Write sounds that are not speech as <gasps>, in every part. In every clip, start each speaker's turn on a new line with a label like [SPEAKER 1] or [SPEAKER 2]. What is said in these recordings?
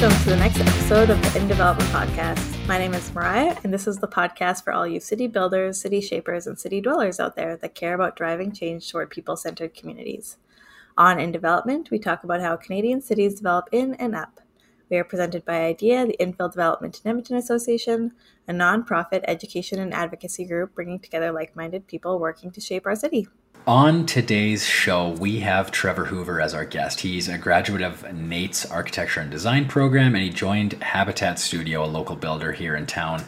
[SPEAKER 1] welcome to the next episode of the In Development Podcast. My name is Mariah, and this is the podcast for all you city builders, city shapers, and city dwellers out there that care about driving change toward people centered communities. On In Development, we talk about how Canadian cities develop in and up. We are presented by IDEA, the Infill Development in Edmonton Association, a nonprofit education and advocacy group bringing together like minded people working to shape our city.
[SPEAKER 2] On today's show, we have Trevor Hoover as our guest. He's a graduate of NAIT's Architecture and Design program, and he joined Habitat Studio, a local builder here in town,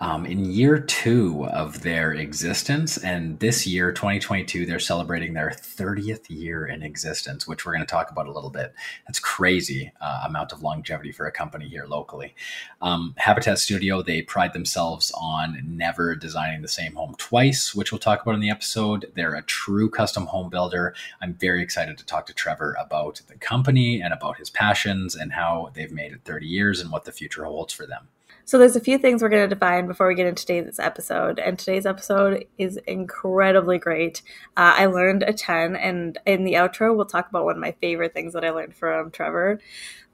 [SPEAKER 2] um, in year two of their existence. And this year, 2022, they're celebrating their 30th year in existence, which we're going to talk about a little bit. That's crazy uh, amount of longevity for a company here locally. Um, Habitat Studio, they pride themselves on never designing the same home twice, which we'll talk about in the episode. They're a true custom home builder. I'm very excited to talk to Trevor about the company and about his passions and how they've made it 30 years and what the future holds for them.
[SPEAKER 1] So there's a few things we're going to define before we get into today's episode, and today's episode is incredibly great. Uh, I learned a ton, and in the outro, we'll talk about one of my favorite things that I learned from Trevor.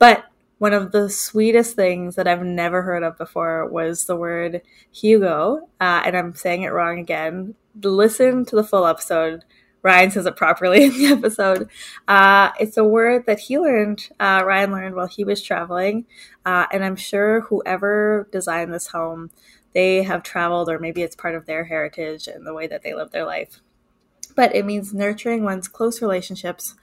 [SPEAKER 1] But one of the sweetest things that I've never heard of before was the word hygge, uh, and I'm saying it wrong again. Listen to the full episode Ryan says it properly <laughs> in the episode. Uh, it's a word that he learned, uh, Ryan learned while he was traveling. Uh, and I'm sure whoever designed this home, they have traveled, or maybe it's part of their heritage and the way that they live their life. But it means nurturing one's close relationships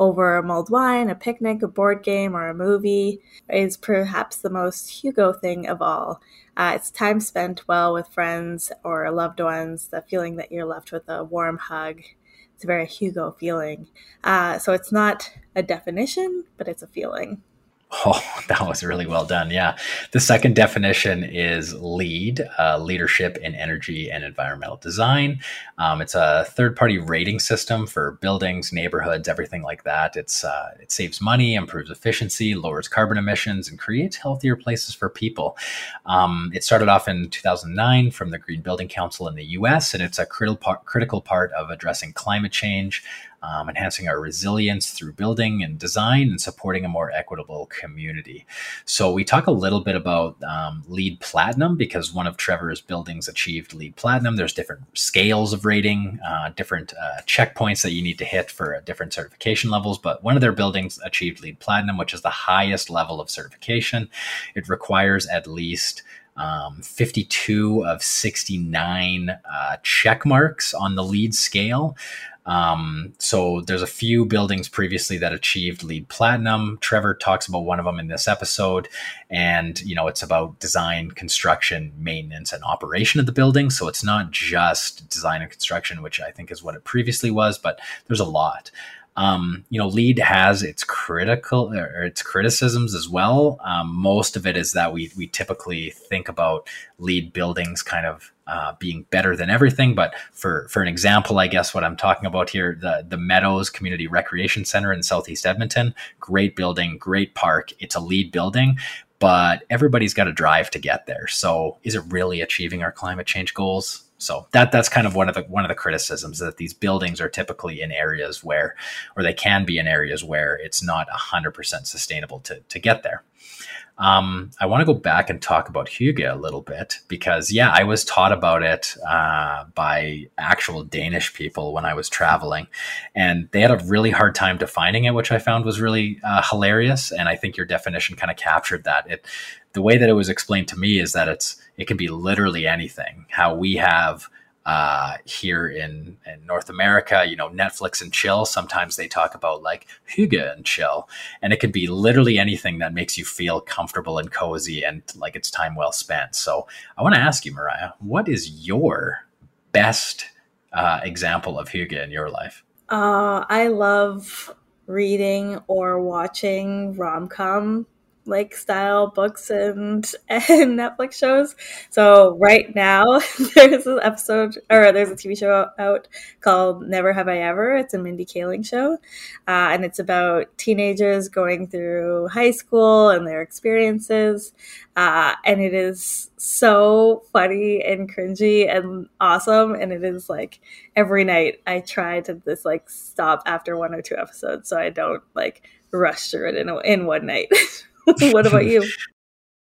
[SPEAKER 1] over a mulled wine, a picnic, a board game, or a movie is perhaps the most hygge thing of all. Uh, it's time spent well with friends or loved ones, the feeling that you're left with a warm hug it's a very hygge feeling. Uh, so it's not a definition, but it's a feeling.
[SPEAKER 2] Oh, <laughs> that was really well done. Yeah. The second definition is LEED, uh, Leadership in Energy and Environmental Design. Um, it's a third party rating system for buildings, neighborhoods, everything like that. It's uh, It saves money, improves efficiency, lowers carbon emissions, and creates healthier places for people. Um, it started off in 2009 from the Green Building Council in the US, and it's a part, critical part of addressing climate change, um, enhancing our resilience through building and design, and supporting a more equitable community. So, we talk a little bit about um, LEED Platinum because one of Trevor's buildings achieved LEED Platinum. There's different scales of rating, uh, different uh, checkpoints that you need to hit for uh, different certification levels, but one of their buildings achieved LEED Platinum, which is the highest level of certification. It requires at least um, 52 of 69 uh, check marks on the LEED scale. Um, so there's a few buildings previously that achieved LEED Platinum. Trevor talks about one of them in this episode, and you know it's about design, construction, maintenance, and operation of the building. So it's not just design and construction, which I think is what it previously was, but there's a lot. Um, you know, LEED has its critical or its criticisms as well. Um, most of it is that we we typically think about LEED buildings kind of uh, being better than everything. But for for an example, I guess what I'm talking about here, the the Meadows Community Recreation Center in Southeast Edmonton, great building, great park. It's a LEED building, but everybody's got to drive to get there. So, is it really achieving our climate change goals? So that that's kind of one of the one of the criticisms that these buildings are typically in areas where, or they can be in areas where it's not hundred percent sustainable to to get there. Um, I want to go back and talk about Hygge a little bit because, yeah, I was taught about it uh, by actual Danish people when I was traveling, and they had a really hard time defining it, which I found was really uh, hilarious. And I think your definition kind of captured that. It, the way that it was explained to me is that it's it can be literally anything. How we have uh, here in, in North America, you know, Netflix and chill. Sometimes they talk about like hygge and chill, and it could be literally anything that makes you feel comfortable and cozy and like it's time well spent. So I want to ask you, Mariah, what is your best uh, example of hygge in your life?
[SPEAKER 1] Uh, I love reading or watching rom com like style books and <laughs> and Netflix shows. So right now <laughs> there's an episode or there's a TV show out called Never Have I Ever. It's a Mindy Kaling show, uh, and it's about teenagers going through high school and their experiences. Uh, and it is so funny and cringy and awesome. And it is like every night I try to just like stop after one or two episodes so I don't like rush through it in a, in one night. <laughs> <laughs> what about you?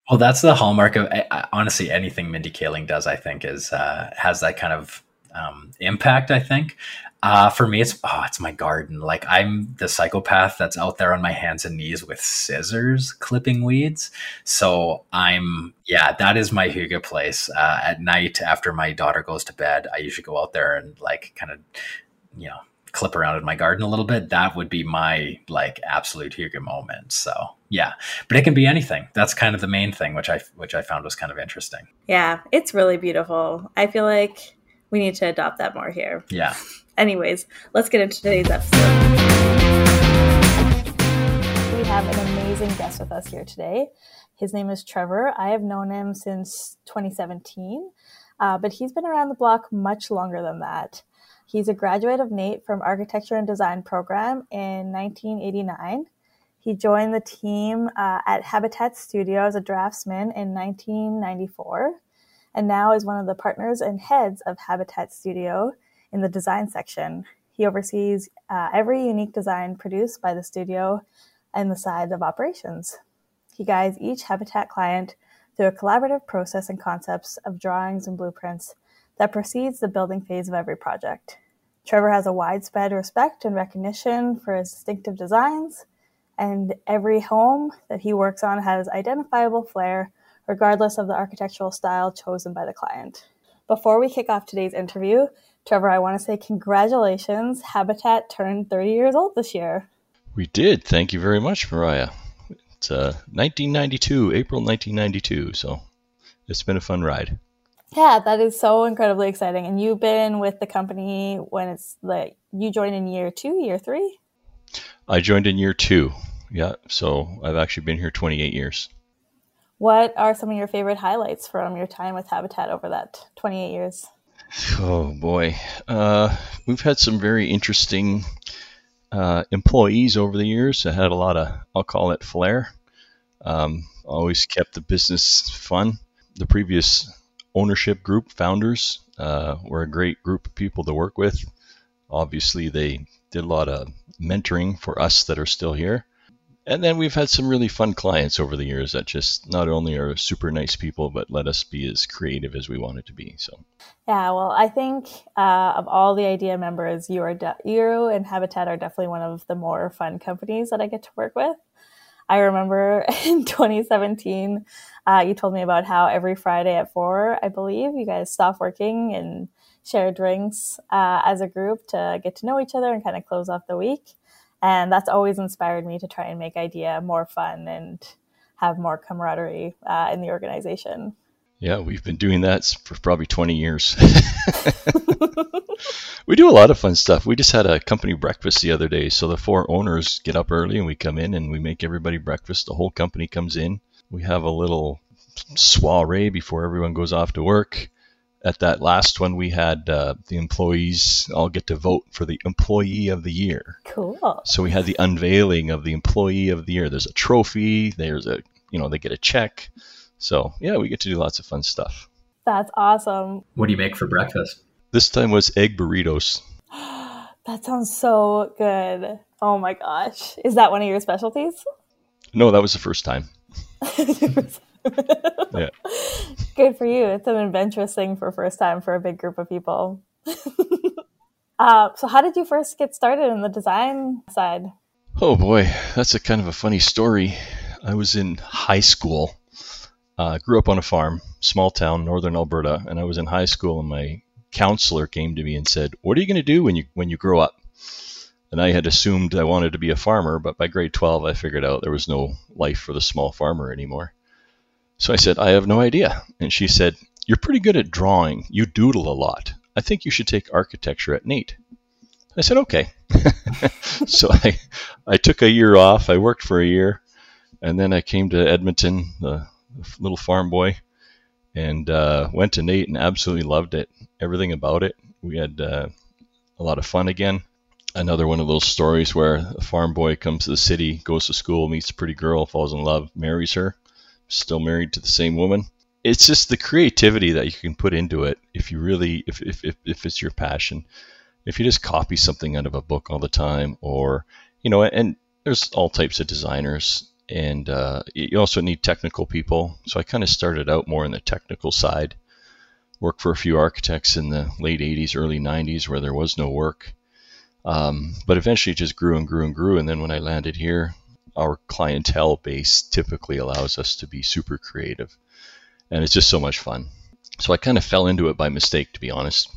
[SPEAKER 2] Well, that's the hallmark of honestly anything Mindy Kaling does. I think is uh, has that kind of um, impact. I think uh, for me, it's oh, it's my garden. Like I'm the psychopath that's out there on my hands and knees with scissors clipping weeds. So I'm yeah, that is my hygge place. Uh, at night after my daughter goes to bed, I usually go out there and like kind of you know clip around in my garden a little bit. That would be my like absolute hygge moment. So yeah, but it can be anything. That's kind of the main thing, which I which I found was kind of interesting.
[SPEAKER 1] Yeah, it's really beautiful. I feel like we need to adopt that more here.
[SPEAKER 2] Yeah.
[SPEAKER 1] Anyways, let's get into today's episode. We have an amazing guest with us here today. His name is Trevor. I have known him since 2017, uh, but he's been around the block much longer than that. He's a graduate of NAIT from Architecture and Design program in 1989. He joined the team uh, at Habitat Studio as a draftsman in 1994, and now is one of the partners and heads of Habitat Studio in the design section. He oversees uh, every unique design produced by the studio and the side of operations. He guides each Habitat client through a collaborative process and concepts of drawings and blueprints that precedes the building phase of every project. Trevor has a widespread respect and recognition for his distinctive designs, and every home that he works on has identifiable flair, regardless of the architectural style chosen by the client. Before we kick off today's interview, Trevor, I want to say congratulations. Habitat turned 30 years old this year.
[SPEAKER 3] We did. Thank you very much, Mariah. It's uh, 1992, April 1992. So it's been a fun ride.
[SPEAKER 1] Yeah, that is so incredibly exciting. And you've been with the company when it's like you joined in year two, year three?
[SPEAKER 3] I joined in year two. Yeah. So I've actually been here 28 years.
[SPEAKER 1] What are some of your favorite highlights from your time with Habitat over that 28 years?
[SPEAKER 3] Oh boy, uh, we've had some very interesting uh, employees over the years that had a lot of, I'll call it flair. Um, always kept the business fun. The previous ownership group founders uh, were a great group of people to work with. Obviously, they did a lot of mentoring for us that are still here. And then we've had some really fun clients over the years that just not only are super nice people, but let us be as creative as we wanted to be. So,
[SPEAKER 1] yeah, well, I think uh, of all the IDEA members, you are de- you and Habitat are definitely one of the more fun companies that I get to work with. I remember <laughs> in 2017, uh, you told me about how every Friday at four, I believe, you guys stop working and share drinks uh, as a group to get to know each other and kind of close off the week. And that's always inspired me to try and make IDEA more fun and have more camaraderie uh, in the organization
[SPEAKER 3] yeah we've been doing that for probably 20 years <laughs> we do a lot of fun stuff we just had a company breakfast the other day so the four owners get up early and we come in and we make everybody breakfast the whole company comes in we have a little soiree before everyone goes off to work at that last one, we had uh, the employees all get to vote for the employee of the year.
[SPEAKER 1] Cool.
[SPEAKER 3] So we had the unveiling of the employee of the year. There's a trophy. There's a you know they get a check. So yeah, we get to do lots of fun stuff.
[SPEAKER 1] That's awesome.
[SPEAKER 2] What do you make for breakfast?
[SPEAKER 3] This time was egg burritos. <gasps>
[SPEAKER 1] that sounds so good. Oh my gosh. Is that one of your specialties?
[SPEAKER 3] No, that was the first time. <laughs>
[SPEAKER 1] yeah. Good for you. It's an adventurous thing for first time for a big group of people. <laughs> uh, so, how did you first get started in the design side?
[SPEAKER 3] Oh boy, that's a kind of a funny story. I was in high school. Uh, grew up on a farm, small town, northern Alberta, and I was in high school, and my counselor came to me and said, "What are you going to do when you when you grow up?" And I had assumed I wanted to be a farmer, but by grade 12, I figured out there was no life for the small farmer anymore. So I said, I have no idea. And she said, You're pretty good at drawing. You doodle a lot. I think you should take architecture at NAIT. I said, Okay. <laughs> so I, I took a year off. I worked for a year. And then I came to Edmonton, the little farm boy, and uh, went to NAIT and absolutely loved it. Everything about it. We had uh, a lot of fun again. Another one of those stories where a farm boy comes to the city, goes to school, meets a pretty girl, falls in love, marries her still married to the same woman. It's just the creativity that you can put into it if you really, if, if, if, if it's your passion. If you just copy something out of a book all the time, or, you know, and there's all types of designers. And uh, you also need technical people. So I kind of started out more on the technical side. Worked for a few architects in the late 80s, early 90s where there was no work. Um, but eventually it just grew and grew and grew. And then when I landed here, our clientele base typically allows us to be super creative. And it's just so much fun. So I kind of fell into it by mistake, to be honest,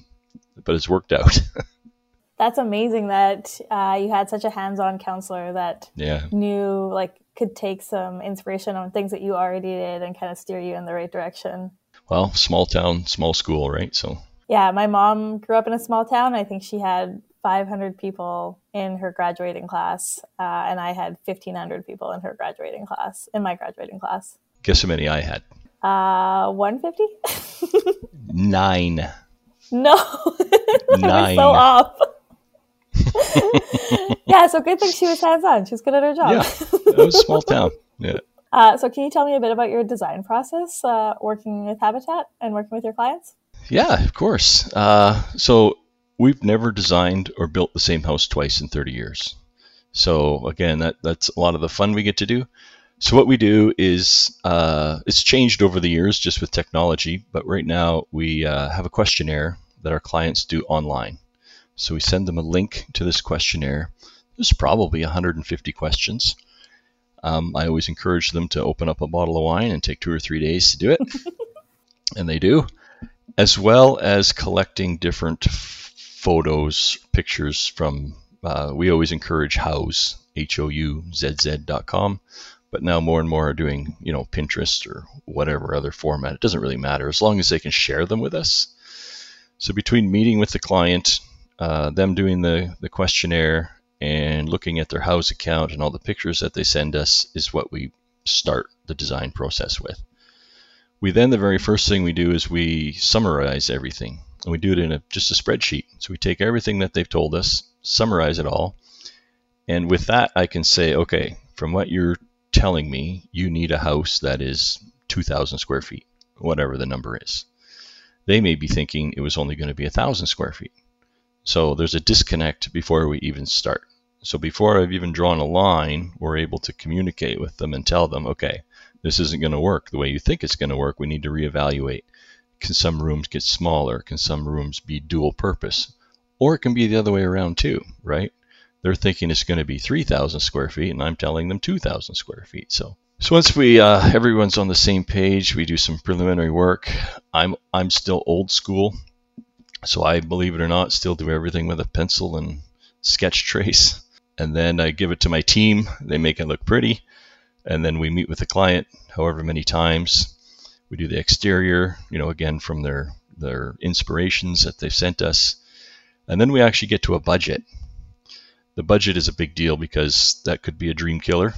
[SPEAKER 3] but it's worked out. <laughs>
[SPEAKER 1] That's amazing that uh, you had such a hands-on counselor that
[SPEAKER 3] yeah.
[SPEAKER 1] knew, like, could take some inspiration on things that you already did and kind of steer you in the right direction.
[SPEAKER 3] Well, small town, small school, right? So.
[SPEAKER 1] Yeah, my mom grew up in a small town. I think she had 500 people in her graduating class, uh, and I had 1,500 people in her graduating class, in my graduating class.
[SPEAKER 3] Guess how many I had?
[SPEAKER 1] Uh, 150? <laughs>
[SPEAKER 3] Nine.
[SPEAKER 1] No. <laughs>
[SPEAKER 3] Nine.
[SPEAKER 1] so off. <laughs> yeah, so good thing she was hands on. She was good at her job.
[SPEAKER 3] Yeah, it was a small town. Yeah. <laughs>
[SPEAKER 1] Uh, so, can you tell me a bit about your design process uh, working with Habitat and working with your clients?
[SPEAKER 3] Yeah, of course. Uh, so, we've never designed or built the same house twice in 30 years. So, again, that, that's a lot of the fun we get to do. So, what we do is uh, it's changed over the years just with technology, but right now we uh, have a questionnaire that our clients do online. So we send them a link to this questionnaire. There's probably 150 questions. Um, I always encourage them to open up a bottle of wine and take two or three days to do it. <laughs> and they do, as well as collecting different f- photos, pictures from, uh, we always encourage Houzz, H O U Z Z.com. But now more and more are doing, you know, Pinterest or whatever other format. It doesn't really matter as long as they can share them with us. So between meeting with the client, uh, them doing the, the questionnaire and looking at their Houzz account and all the pictures that they send us is what we start the design process with. We then, the very first thing we do is we summarize everything. And we do it in a, just a spreadsheet. So we take everything that they've told us, summarize it all. And with that, I can say, okay, from what you're telling me, you need a house that is 2,000 square feet, whatever the number is. They may be thinking it was only going to be 1,000 square feet. So there's a disconnect before we even start. So before I've even drawn a line, we're able to communicate with them and tell them, okay, this isn't going to work the way you think it's going to work. We need to reevaluate. Can some rooms get smaller? Can some rooms be dual purpose? Or it can be the other way around too, right? They're thinking it's going to be 3,000 square feet, and I'm telling them 2,000 square feet. So, so once we uh, everyone's on the same page, we do some preliminary work. I'm I'm still old school. So I, believe it or not, still do everything with a pencil and sketch <laughs> trace. And then I give it to my team. They make it look pretty. And then we meet with the client however many times. We do the exterior, you know, again from their their inspirations that they've sent us. And then we actually get to a budget. The budget is a big deal because that could be a dream killer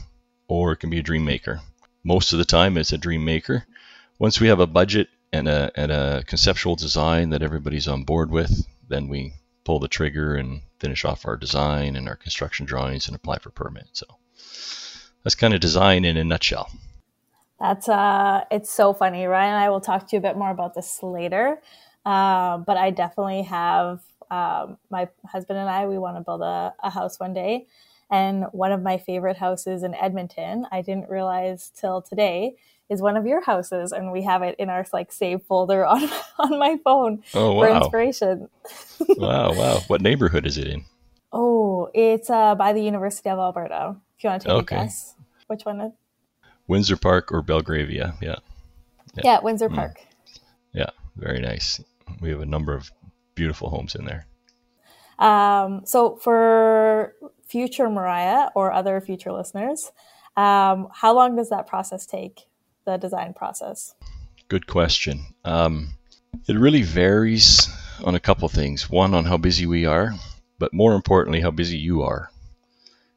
[SPEAKER 3] or it can be a dream maker. Most of the time it's a dream maker. Once we have a budget and a, and a conceptual design that everybody's on board with, then we pull the trigger and finish off our design and our construction drawings and apply for permit. So that's kind of design in a nutshell.
[SPEAKER 1] That's uh, it's so funny. Ryan and I will talk to you a bit more about this later. Uh, but I definitely have um, my husband and I. We want to build a, a house one day, and one of my favorite houses in Edmonton. I didn't realize till today is one of your houses, and we have it in our like save folder <laughs> on on my phone
[SPEAKER 3] oh, wow.
[SPEAKER 1] for inspiration. <laughs>
[SPEAKER 3] wow, wow! What neighborhood is it in?
[SPEAKER 1] Oh, it's uh, by the University of Alberta. If you want to take okay. a guess, which one? Is?
[SPEAKER 3] Windsor Park or Belgravia? Yeah.
[SPEAKER 1] Yeah, yeah Windsor mm. Park.
[SPEAKER 3] Yeah, very nice. We have a number of beautiful homes in there.
[SPEAKER 1] Um, so for future Mariah or other future listeners, um, how long does that process take? The design process?
[SPEAKER 3] Good question. Um, it really varies on a couple things. One, on how busy we are, but more importantly, how busy you are.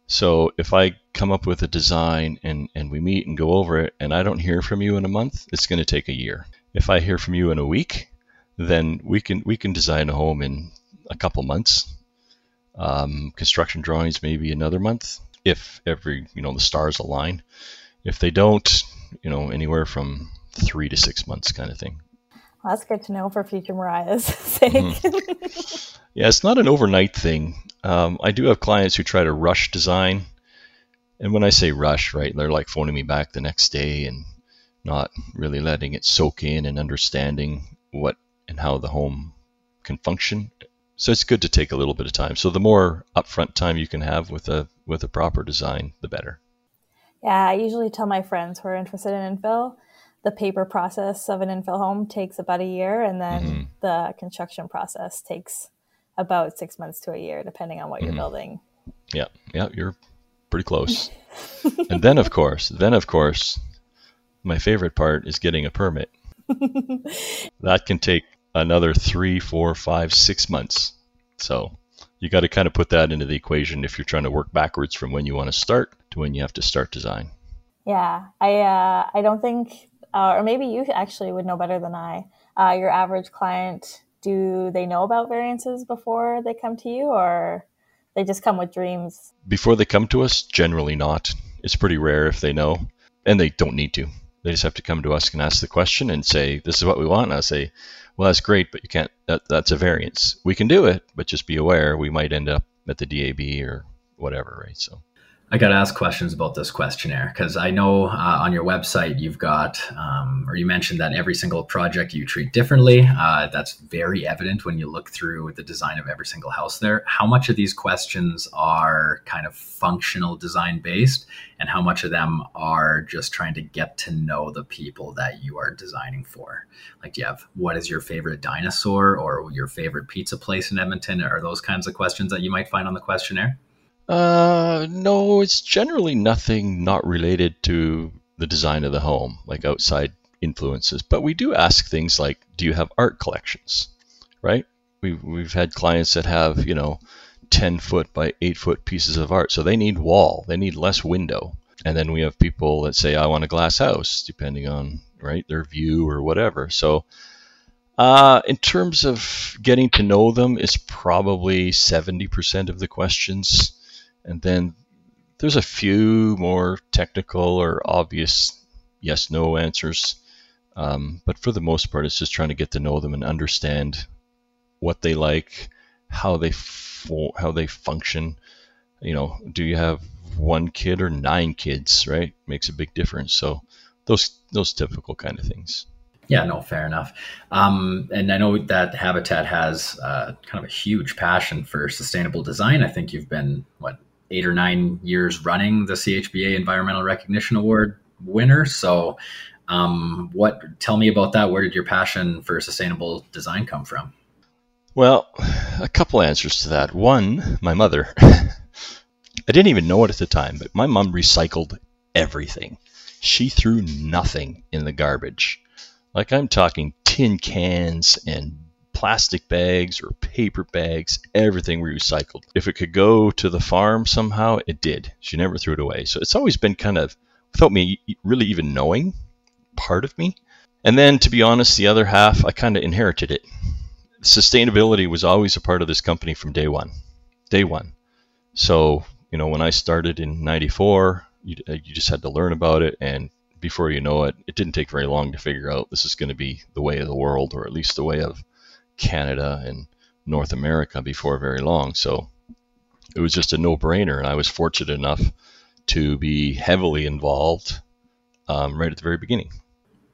[SPEAKER 3] So if I come up with a design and, and we meet and go over it and I don't hear from you in a month, it's going to take a year. If I hear from you in a week, then we can we can design a home in a couple months. Um, construction drawings maybe another month if every you know the stars align. If they don't, you know, anywhere from three to six months kind of thing.
[SPEAKER 1] Well, that's good to know for future Mariah's <laughs> sake.
[SPEAKER 3] Mm-hmm. yeah, it's not an overnight thing. Um, I do have clients who try to rush design, And when I say rush, right, they're like phoning me back the next day and not really letting it soak in and understanding what and how the home can function. So it's good to take a little bit of time. So the more upfront time you can have with a with a proper design, the better.
[SPEAKER 1] Yeah, I usually tell my friends who are interested in infill, the paper process of an infill home takes about a year, and then mm-hmm. the construction process takes about six months to a year, depending on what mm-hmm. you're building.
[SPEAKER 3] Yeah, yeah, you're pretty close. <laughs> and then, of course, then of course, my favorite part is getting a permit. <laughs> that can take another three, four, five, six months. So you got to kind of put that into the equation if you're trying to work backwards from when you want to start to when you have to start design.
[SPEAKER 1] Yeah, I uh, I don't think, uh, or maybe you actually would know better than I. Uh, your average client, do they know about variances before they come to you, or they just come with dreams?
[SPEAKER 3] Before they come to us, generally not. It's pretty rare if they know, and they don't need to. They just have to come to us and ask the question and say, "This is what we want." And I say, "Well, that's great, but you can't. That, that's a variance. We can do it, but just be aware we might end up at the DAB or whatever, right?" So
[SPEAKER 2] I got to ask questions about this questionnaire because I know uh, on your website you've got, um, or you mentioned that every single project you treat differently. Uh, that's very evident when you look through the design of every single house there. How much of these questions are kind of functional design based, and how much of them are just trying to get to know the people that you are designing for? Like, do you have what is your favorite dinosaur or your favorite pizza place in Edmonton? Are those kinds of questions that you might find on the questionnaire?
[SPEAKER 3] Uh, no, it's generally nothing not related to the design of the home, like outside influences. But we do ask things like, do you have art collections? Right? We've, we've had clients that have, you know, 10 foot by 8 foot pieces of art. So they need wall, they need less window. And then we have people that say, I want a glass house, depending on, right, their view or whatever. So, uh, in terms of getting to know them, it's probably 70% of the questions and then there's a few more technical or obvious yes no answers. Um, but for the most part, it's just trying to get to know them and understand what they like, how they fo- how they function. You know, do you have one kid or nine kids? Right, makes a big difference. So those those typical kind of things.
[SPEAKER 2] Yeah, no, fair enough. Um, and I know that Habitat has uh, kind of a huge passion for sustainable design. I think you've been what eight or nine years running the CHBA Environmental Recognition Award winner. So, um, what? Tell me about that. Where did your passion for sustainable design come from?
[SPEAKER 3] Well, a couple answers to that. One, my mother. <laughs> I didn't even know it at the time, but my mom recycled everything. She threw nothing in the garbage. Like I'm talking tin cans and plastic bags or paper bags, everything we recycled. If it could go to the farm somehow, it did. She never threw it away. So it's always been kind of, without me really even knowing, part of me. And then, to be honest, the other half, I kind of inherited it. Sustainability was always a part of this company from day one. Day one. So, you know, when I started in 94, you, uh, you just had to learn about it. And before you know it, it didn't take very long to figure out this is going to be the way of the world, or at least the way of Canada and North America before very long. So it was just a no brainer. And I was fortunate enough to be heavily involved um, right at the very beginning.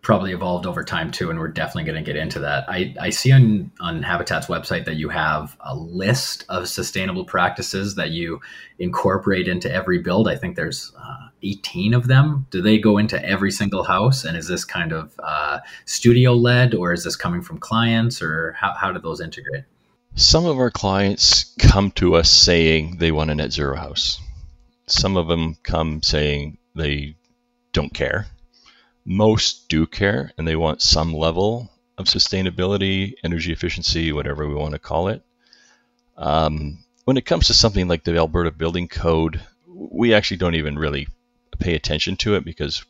[SPEAKER 2] Probably evolved over time too, and we're definitely going to get into that. I, I see on, on Habitat's website that you have a list of sustainable practices that you incorporate into every build. I think there's uh, 18 of them? Do they go into every single house? And is this kind of uh, studio led or is this coming from clients or how, how do those integrate?
[SPEAKER 3] Some of our clients come to us saying they want a net zero house. Some of them come saying they don't care. Most do care and they want some level of sustainability, energy efficiency, whatever we want to call it. Um, when it comes to something like the Alberta Building Code, we actually don't even really pay attention to it because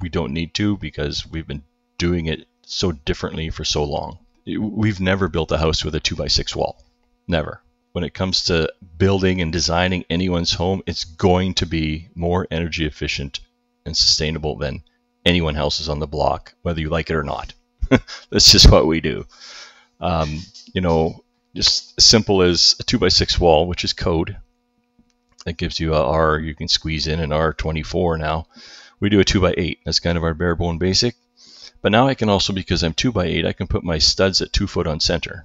[SPEAKER 3] we don't need to because we've been doing it so differently for so long. We've never built a house with a 2 by 6 wall. Never. When it comes to building and designing anyone's home, it's going to be more energy efficient and sustainable than anyone else is on the block, whether you like it or not. <laughs> That's just what we do. Um, you know, just as simple as a 2 by 6 wall, which is code, That gives you a R. You can squeeze in an R24 now. We do a 2x8. That's kind of our bare bone basic. But now I can also, because I'm 2x8, I can put my studs at 2 foot on center.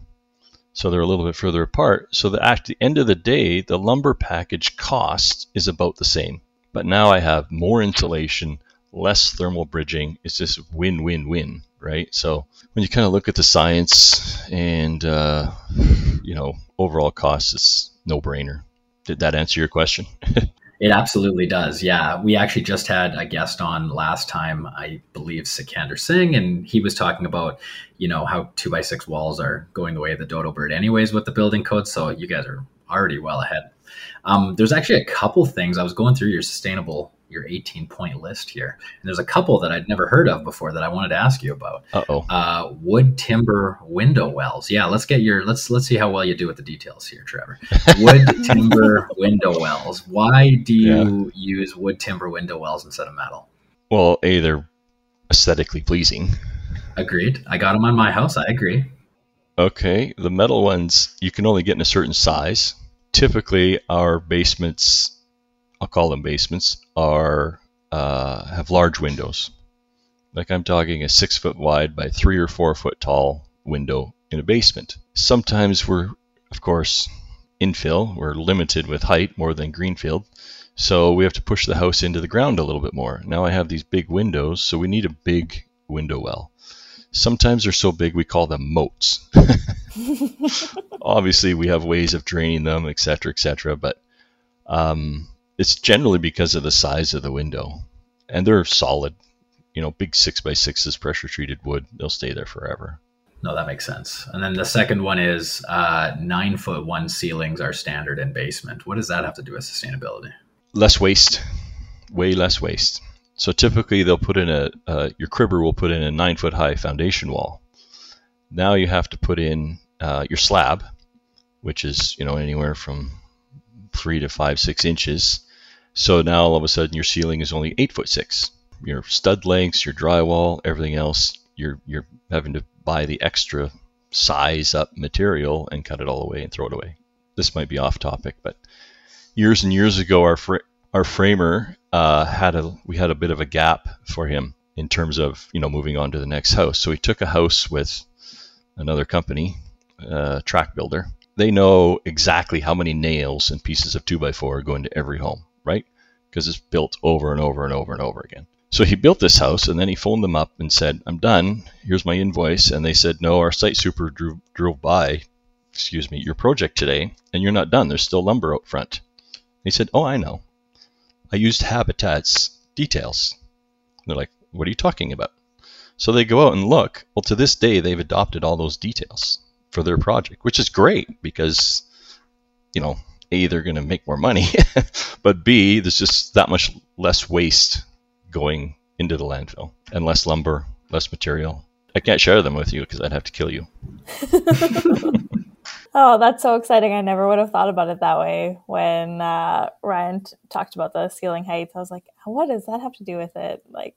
[SPEAKER 3] So they're a little bit further apart. So that at the end of the day, the lumber package cost is about the same. But now I have more insulation, less thermal bridging. It's just win, win, win, right? So when you kind of look at the science and, uh, you know, overall costs, it's no brainer. Did that answer your question? <laughs>
[SPEAKER 2] It absolutely does. Yeah. We actually just had a guest on last time, I believe Sikander Singh, and he was talking about, you know, how two by six walls are going the way of the dodo bird anyways with the building code. So you guys are already well ahead. Um, there's actually a couple things I was going through your sustainable your 18 point list here. And there's a couple that I'd never heard of before that I wanted to ask you about.
[SPEAKER 3] Uh-oh.
[SPEAKER 2] Uh, wood timber window wells. Yeah, let's get your let's let's see how well you do with the details here, Trevor. Wood <laughs> timber window wells. Why do you yeah. use wood timber window wells instead of metal?
[SPEAKER 3] Well, a they're aesthetically pleasing.
[SPEAKER 2] Agreed. I got them on my house. I agree.
[SPEAKER 3] Okay, the metal ones you can only get in a certain size. Typically, our basements I'll call them basements, are uh, have large windows. Like I'm talking a six foot wide by three or four foot tall window in a basement. Sometimes we're, of course, infill. We're limited with height more than greenfield. So we have to push the house into the ground a little bit more. Now I have these big windows, so we need a big window well. Sometimes they're so big we call them moats. <laughs> Obviously, we have ways of draining them, etc., etc. But um, it's generally because of the size of the window, and they're solid. You know, big six by sixes, pressure treated wood. They'll stay there forever.
[SPEAKER 2] No, that makes sense. And then the second one is uh, nine foot one ceilings are standard in basement. What does that have to do with sustainability?
[SPEAKER 3] Less waste, way less waste. So typically they'll put in a uh, your cribber will put in a nine foot high foundation wall. Now you have to put in uh, your slab, which is you know anywhere from three to five six inches, so now all of a sudden your ceiling is only eight foot six. Your stud lengths, your drywall, everything else, you're you're having to buy the extra size up material and cut it all away and throw it away. This might be off topic, but years and years ago, our fr- our framer uh, had a we had a bit of a gap for him in terms of you know moving on to the next house. So he took a house with another company, uh, track builder. They know exactly how many nails and pieces of two by four go into every home right? Because it's built over and over and over and over again. So he built this house and then he phoned them up and said, I'm done. Here's my invoice. And they said, No, our site super drove, drove by, excuse me, your project today and you're not done. There's still lumber out front. He said, Oh, I know. I used Habitat's details. And they're like, What are you talking about? So they go out and look. Well, to this day, they've adopted all those details for their project, which is great because, you know, a, they're going to make more money, <laughs> but B, there's just that much less waste going into the landfill and less lumber, less material. I can't share them with you because I'd have to kill you. <laughs>
[SPEAKER 1] oh, that's so exciting. I never would have thought about it that way. When uh, Ryan t- talked about the ceiling heights, I was like, what does that have to do with it? Like,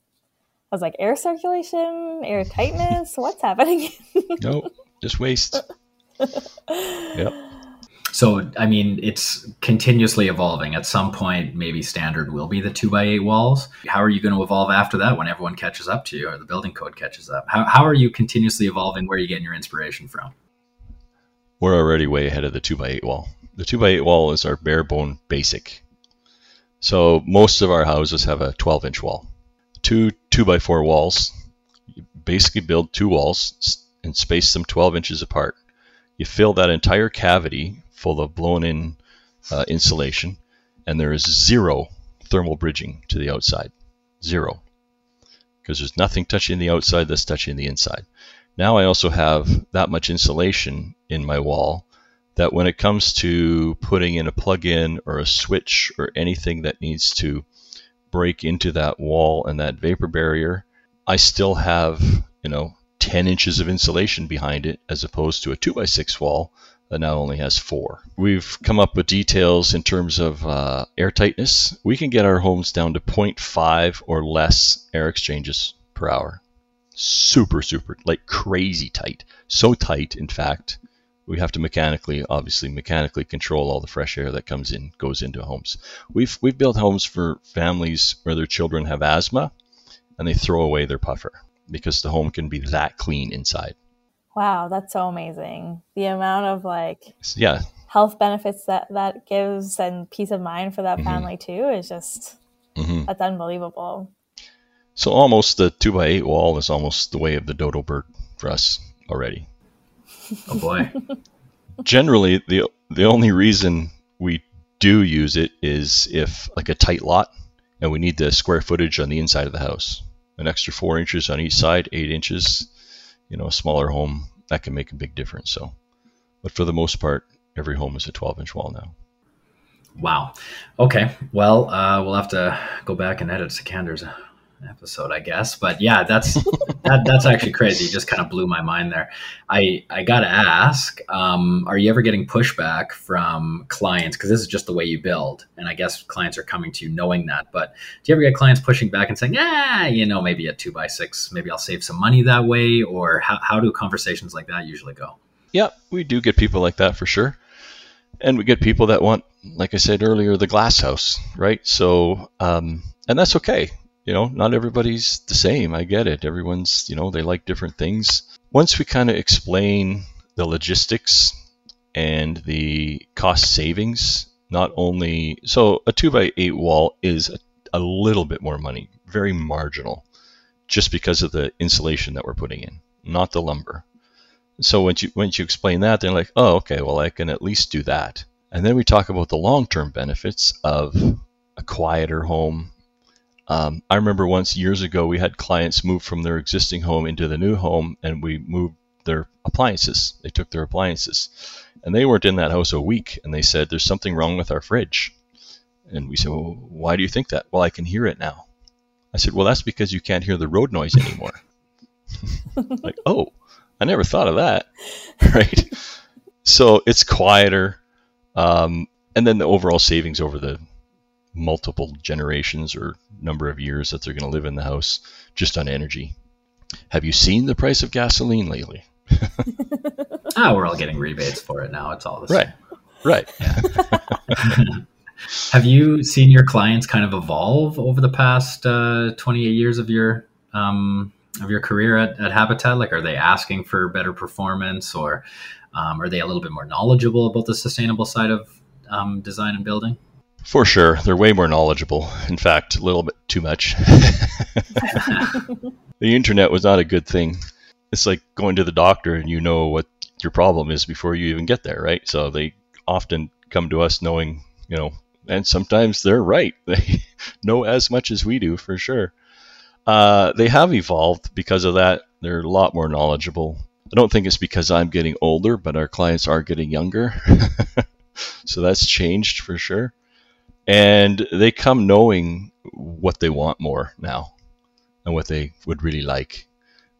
[SPEAKER 1] I was like, air circulation, air tightness, what's happening? <laughs>
[SPEAKER 3] nope, just waste. yep.
[SPEAKER 2] So, I mean, it's continuously evolving. At some point, maybe standard will be the two by eight walls. How are you going to evolve after that when everyone catches up to you or the building code catches up? How, how are you continuously evolving? Where are you getting your inspiration from?
[SPEAKER 3] We're already way ahead of the two by eight wall. The two by eight wall is our bare bone basic. So, most of our houses have a 12 inch wall. Two two by four walls. You basically build two walls and space them 12 inches apart. You fill that entire cavity full of blown in uh, insulation, and there is zero thermal bridging to the outside. Zero. Because there's nothing touching the outside that's touching the inside. Now I also have that much insulation in my wall that when it comes to putting in a plug-in or a switch or anything that needs to break into that wall and that vapor barrier, I still have, you know, 10 inches of insulation behind it as opposed to a 2x6 wall now only has four. We've come up with details in terms of uh, air tightness. We can get our homes down to 0.5 or less air exchanges per hour. Super, super, like crazy tight. So tight, in fact, we have to mechanically, obviously, mechanically control all the fresh air that comes in, goes into homes. We've we've built homes for families where their children have asthma, and they throw away their puffer because the home can be that clean inside.
[SPEAKER 1] Wow, that's so amazing. The amount of like
[SPEAKER 3] yeah
[SPEAKER 1] health benefits that that gives and peace of mind for that mm-hmm. family too is just mm-hmm. that's unbelievable.
[SPEAKER 3] So almost the two by eight wall is almost the way of the dodo bird for us already.
[SPEAKER 2] Oh boy. <laughs>
[SPEAKER 3] Generally, the the only reason we do use it is if like a tight lot and we need the square footage on the inside of the house. An extra four inches on each side, eight inches, you know, a smaller home, that can make a big difference. So, but for the most part, every home is a 12 inch wall now.
[SPEAKER 2] Wow. Okay. Well, uh, we'll have to go back and edit Sikander's episode, I guess. But yeah, that's that, that's actually crazy. Just kind of blew my mind there. I I gotta ask, um, are you ever getting pushback from clients? Because this is just the way you build, and I guess clients are coming to you knowing that. But do you ever get clients pushing back and saying, "Yeah, you know, maybe a two by six, maybe I'll save some money that way," or how how do conversations like that usually go?
[SPEAKER 3] Yeah, we do get people like that for sure. And we get people that want, like I said earlier, the glass house, right? So, um, and that's okay you know, not everybody's the same. I get it. Everyone's, you know, they like different things. Once we kind of explain the logistics and the cost savings, not only so a two by eight wall is a, a little bit more money, very marginal, just because of the insulation that we're putting in, not the lumber. So once you once you explain that, they're like, oh, okay, well I can at least do that. And then we talk about the long term benefits of a quieter home, um, I remember once years ago we had clients move from their existing home into the new home, and we moved their appliances. They took their appliances, and they weren't in that house a week, and they said there's something wrong with our fridge. And we said, well, why do you think that? Well, I can hear it now. I said, well, that's because you can't hear the road noise anymore. <laughs> like, oh, I never thought of that, <laughs> right? So it's quieter, um, and then the overall savings over the multiple generations or number of years that they're going to live in the house just on energy. Have you seen the price of gasoline lately? <laughs>
[SPEAKER 2] ah, we're all getting rebates for it now. It's all the
[SPEAKER 3] right.
[SPEAKER 2] same. Right.
[SPEAKER 3] Right. <laughs>
[SPEAKER 2] Have you seen your clients kind of evolve over the past uh, 28 years of your um, of your career at, at Habitat? Like, are they asking for better performance, or um, are they a little bit more knowledgeable about the sustainable side of um, design and building?
[SPEAKER 3] For sure. They're way more knowledgeable. In fact, a little bit too much. <laughs> the internet was not a good thing. It's like going to the doctor and you know what your problem is before you even get there, right? So they often come to us knowing, you know, and sometimes they're right. <laughs> They know as much as we do for sure. Uh, they have evolved because of that. They're a lot more knowledgeable. I don't think it's because I'm getting older, but our clients are getting younger. <laughs> so that's changed for sure and they come knowing what they want more now and what they would really like.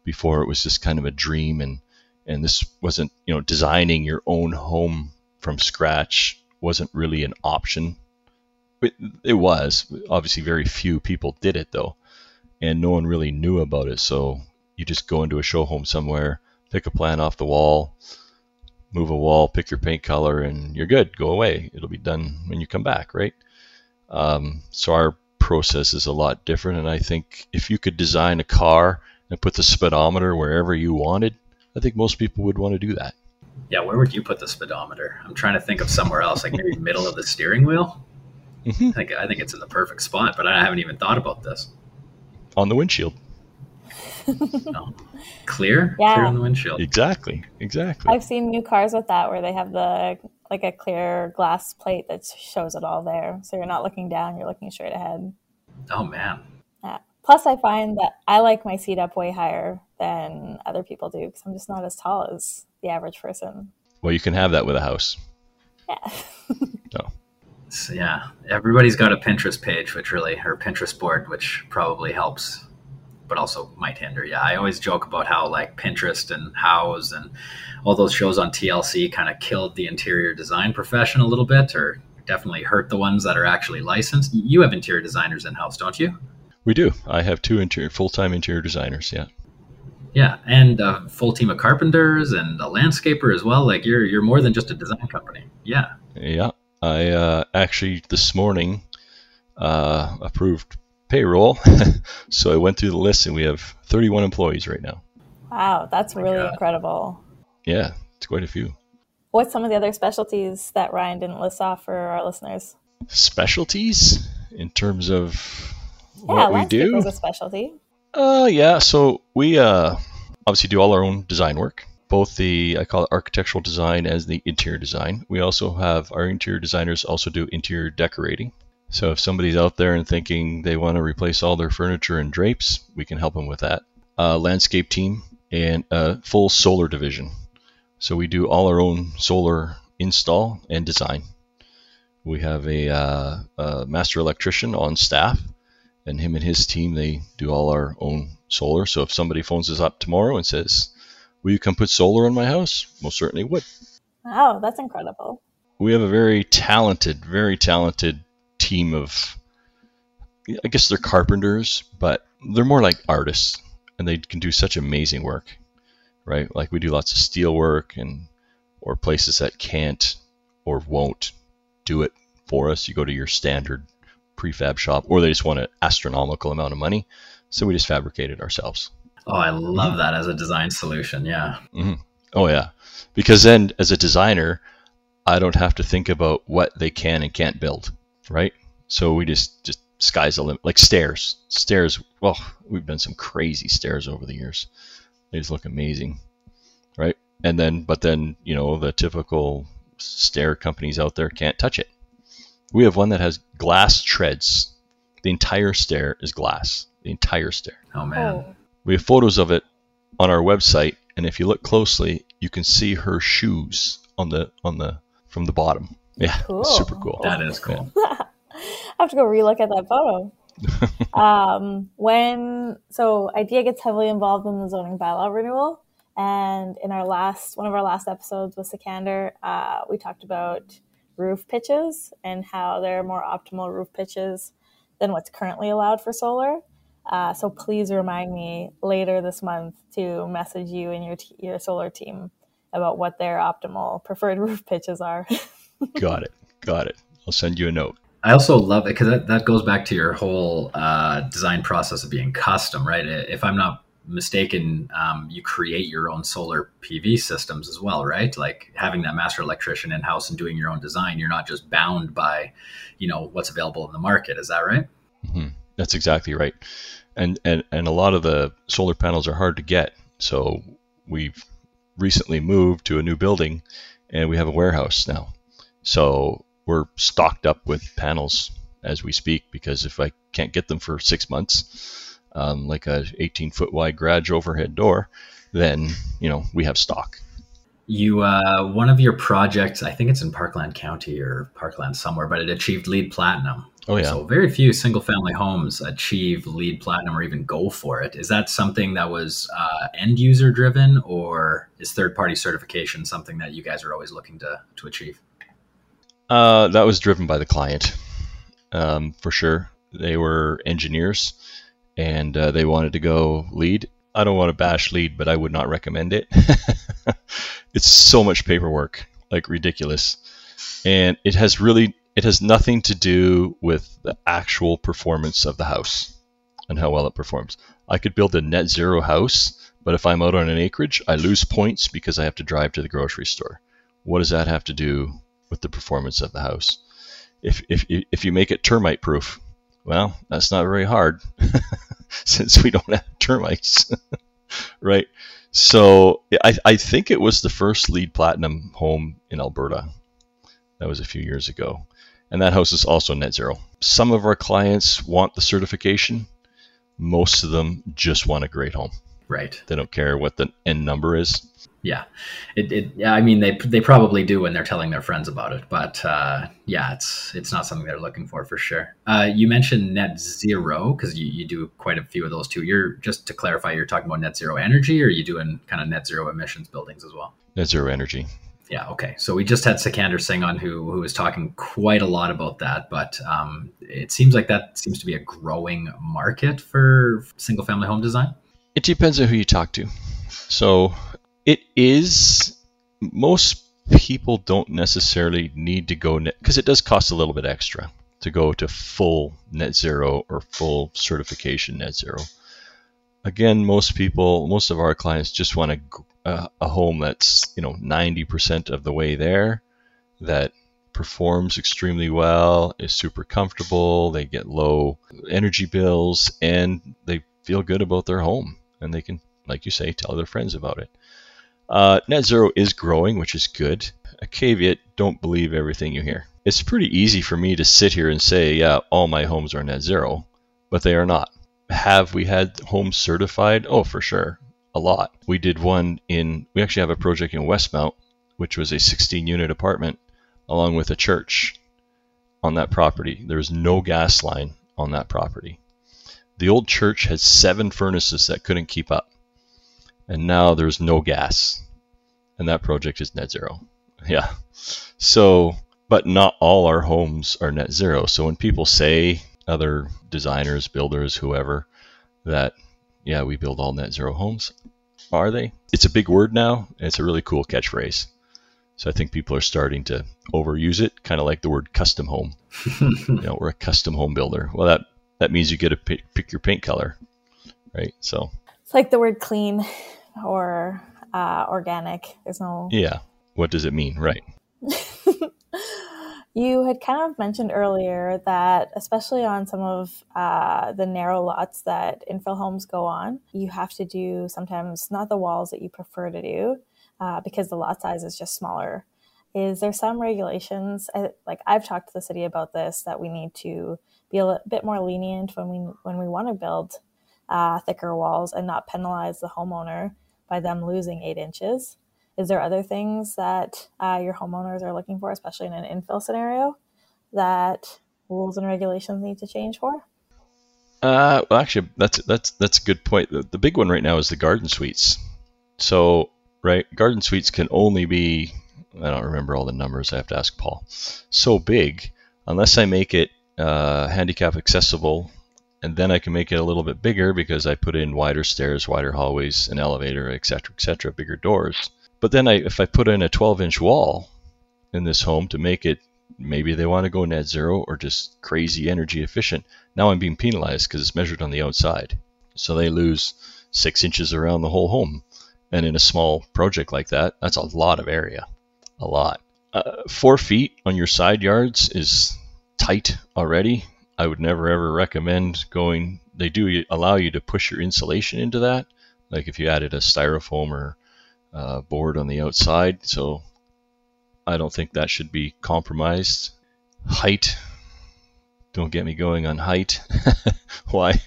[SPEAKER 3] Before it was just kind of a dream and and this wasn't you know designing your own home from scratch wasn't really an option. It, it was. Obviously very few people did it though. And no one really knew about it. So you just go into a show home somewhere pick a plan off the wall move a wall pick your paint color and you're good. Go away. It'll be done when you come back right um, so our process is a lot different. And I think if you could design a car and put the speedometer wherever you wanted, I think most people would want to do that.
[SPEAKER 2] Yeah, where would you put the speedometer? I'm trying to think of somewhere else, like maybe middle of the steering wheel. Mm-hmm. I think I think it's in the perfect spot, but I haven't even thought about this.
[SPEAKER 3] On the windshield. <laughs>
[SPEAKER 2] no. Clear? Yeah. Clear on the windshield.
[SPEAKER 3] Exactly. Exactly.
[SPEAKER 1] I've seen new cars with that where they have the like a clear glass plate that shows it all there. So you're not looking down, you're looking straight ahead.
[SPEAKER 2] Oh man.
[SPEAKER 1] Yeah. Plus I find that I like my seat up way higher than other people do because I'm just not as tall as the average person.
[SPEAKER 3] Well, you can have that with a house.
[SPEAKER 1] Yeah.
[SPEAKER 3] no. <laughs>
[SPEAKER 2] So, yeah, everybody's got a Pinterest page, which really, or Pinterest board, which probably helps but also might hinder. Yeah, I always joke about how like Pinterest and Houzz and all those shows on TLC kind of killed the interior design profession a little bit, or definitely hurt the ones that are actually licensed. You have interior designers in house, don't you?
[SPEAKER 3] We do. I have two interior full time interior designers. Yeah.
[SPEAKER 2] Yeah, and a full team of carpenters and a landscaper as well. Like you're you're more than just a design company. Yeah.
[SPEAKER 3] Yeah, I uh, actually this morning uh, approved payroll, <laughs> so I went through the list and we have 31 employees right now.
[SPEAKER 1] Wow, that's
[SPEAKER 2] my
[SPEAKER 1] really
[SPEAKER 2] God.
[SPEAKER 1] incredible.
[SPEAKER 3] Yeah, it's quite a few.
[SPEAKER 1] What's some of the other specialties that Ryan didn't list off for our listeners?
[SPEAKER 3] Specialties in terms of
[SPEAKER 1] Yeah,
[SPEAKER 3] what we
[SPEAKER 1] landscape
[SPEAKER 3] do.
[SPEAKER 1] is a specialty.
[SPEAKER 3] Uh, yeah. So we uh, obviously do all our own design work, both the I call it architectural design as the interior design. We also have our interior designers also do interior decorating. So if somebody's out there and thinking they want to replace all their furniture and drapes, we can help them with that. Uh, landscape team and a full solar division. So we do all our own solar install and design. We have a, uh, a master electrician on staff and him and his team they do all our own solar. So if somebody phones us up tomorrow and says, "Will you come put solar on my house?" Most certainly would.
[SPEAKER 1] Oh, that's incredible.
[SPEAKER 3] We have a very talented, very talented team of I guess they're carpenters, but they're more like artists and they can do such amazing work. Right? Like we do lots of steel work and or places that can't or won't do it for us. You go to your standard prefab shop or they just want an astronomical amount of money. So we just fabricate it ourselves.
[SPEAKER 2] Oh, I love that as a design solution. Yeah. Mm-hmm.
[SPEAKER 3] Oh yeah, because then as a designer, I don't have to think about what they can and can't build, right? So we just just sky's the limit. Like stairs, stairs. Well, we've done some crazy stairs over the years. They just look amazing, right? And then, but then you know the typical stair companies out there can't touch it. We have one that has glass treads. The entire stair is glass. The entire stair.
[SPEAKER 2] Oh man.
[SPEAKER 1] Oh,
[SPEAKER 3] We have photos of it on our website, and if you look closely, you can see her shoes on the on the from the bottom. Yeah,
[SPEAKER 1] Cool.
[SPEAKER 3] super cool.
[SPEAKER 2] That is cool. <laughs>
[SPEAKER 1] I have to go relook at that photo. <laughs> um, when so IDEA gets heavily involved in the zoning bylaw renewal, and in our last one of our last episodes with Sikander, uh, we talked about roof pitches and how there are more optimal roof pitches than what's currently allowed for solar. Uh, so please remind me later this month to message you and your t- your solar team about what their optimal preferred <laughs> roof pitches are.
[SPEAKER 3] Got it. Got it. I'll send you a note.
[SPEAKER 2] I also love it because that, that goes back to your whole uh, design process of being custom, right? If I'm not mistaken, um, you create your own solar PV systems as well, right? Like having that master electrician in house and doing your own design, you're not just bound by, you know, what's available in the market. Is that right?
[SPEAKER 3] hmm That's exactly right. And, and and a lot of the solar panels are hard to get. So we've recently moved to a new building, and we have a warehouse now. So we're stocked up with panels as we speak because if I can't get them for six months, um, like a 18 foot wide garage overhead door, then you know we have stock.
[SPEAKER 2] You, uh, one of your projects, I think it's in Parkland County or Parkland somewhere, but it achieved LEED Platinum.
[SPEAKER 3] Oh yeah.
[SPEAKER 2] So very few single family homes achieve LEED Platinum or even go for it. Is that something that was uh, end user driven, or is third party certification something that you guys are always looking to to achieve?
[SPEAKER 3] Uh, that was driven by the client, um, for sure. They were engineers, and uh, they wanted to go LEED. I don't want to bash LEED, but I would not recommend it. <laughs> it's so much paperwork, like ridiculous, and it has really it has nothing to do with the actual performance of the house and how well it performs. I could build a net zero house, but if I'm out on an acreage, I lose points because I have to drive to the grocery store. What does that have to do with the performance of the house? If if if you make it termite proof, well, that's not very hard <laughs> since we don't have termites, <laughs> right? So I, I think it was the first LEED Platinum home in Alberta. That was a few years ago. And that house is also net zero. Some of our clients want the certification. Most of them just want a great home.
[SPEAKER 2] Right.
[SPEAKER 3] They don't care what the end number is.
[SPEAKER 2] Yeah. It. it yeah, I mean, they they probably do when they're telling their friends about it, but uh, yeah, it's it's not something they're looking for for sure. Uh, you mentioned net zero because you, you do quite a few of those too. You're just to clarify, you're talking about net zero energy, or are you doing kind of net zero emissions buildings as well?
[SPEAKER 3] Net zero energy.
[SPEAKER 2] Yeah, okay. So we just had Sikander Singh on who who was talking quite a lot about that, but um, it seems like that seems to be a growing market for single family home design.
[SPEAKER 3] It depends on who you talk to. So it is most people don't necessarily need to go because it does cost a little bit extra to go to full net zero or full certification net zero. Again, most people, most of our clients just want a, a, a home that's you know 90% of the way there, that performs extremely well, is super comfortable, they get low energy bills, and they feel good about their home, and they can, like you say, tell their friends about it. Uh, net zero is growing, which is good. A caveat don't believe everything you hear. It's pretty easy for me to sit here and say, yeah, all my homes are net zero, but they are not. Have we had homes certified? Oh, for sure. A lot. We did one in, we actually have a project in Westmount, which was a 16 unit apartment along with a church on that property. There was no gas line on that property. The old church had seven furnaces that couldn't keep up and now there's no gas. And that project is net zero. Yeah. So, but not all our homes are net zero. So when people say, other designers, builders, whoever, that, yeah, we build all net zero homes, are they? It's a big word now, and it's a really cool catchphrase. So I think people are starting to overuse it, kind of like the word custom home. <laughs> you know, we're a custom home builder. Well, that that means you get to pick, pick your paint color, right? So
[SPEAKER 1] it's like the word clean or uh, organic. There's no.
[SPEAKER 3] Yeah. What does it mean? Right. <laughs>
[SPEAKER 1] you had kind of mentioned earlier that, especially on some of uh, the narrow lots that infill homes go on, you have to do sometimes not the walls that you prefer to do uh, because the lot size is just smaller. Is there some regulations? Like I've talked to the city about this that we need to be a bit more lenient when we when we want to build uh, thicker walls and not penalize the homeowner by them losing eight inches. Is there other things that uh, your homeowners are looking for, especially in an infill scenario, that rules and regulations need to change for?
[SPEAKER 3] Uh, well, actually, that's that's that's a good point. The, the big one right now is the garden suites. So, right, garden suites can only be I don't remember all the numbers. I have to ask Paul. So big, unless I make it uh, handicap accessible and then I can make it a little bit bigger because I put in wider stairs, wider hallways, an elevator, etc., etc., bigger doors. But then I, if I put in a 12-inch wall in this home to make it, maybe they want to go net zero or just crazy energy efficient. Now I'm being penalized because it's measured on the outside, so they lose six inches around the whole home. And in a small project like that, that's a lot of area, a lot. Uh, four feet on your side yards is tight already I would never ever recommend going. They do allow you to push your insulation into that, like if you added a styrofoam or uh, board on the outside. So I don't think that should be compromised. Height. Don't get me going on height. <laughs> why?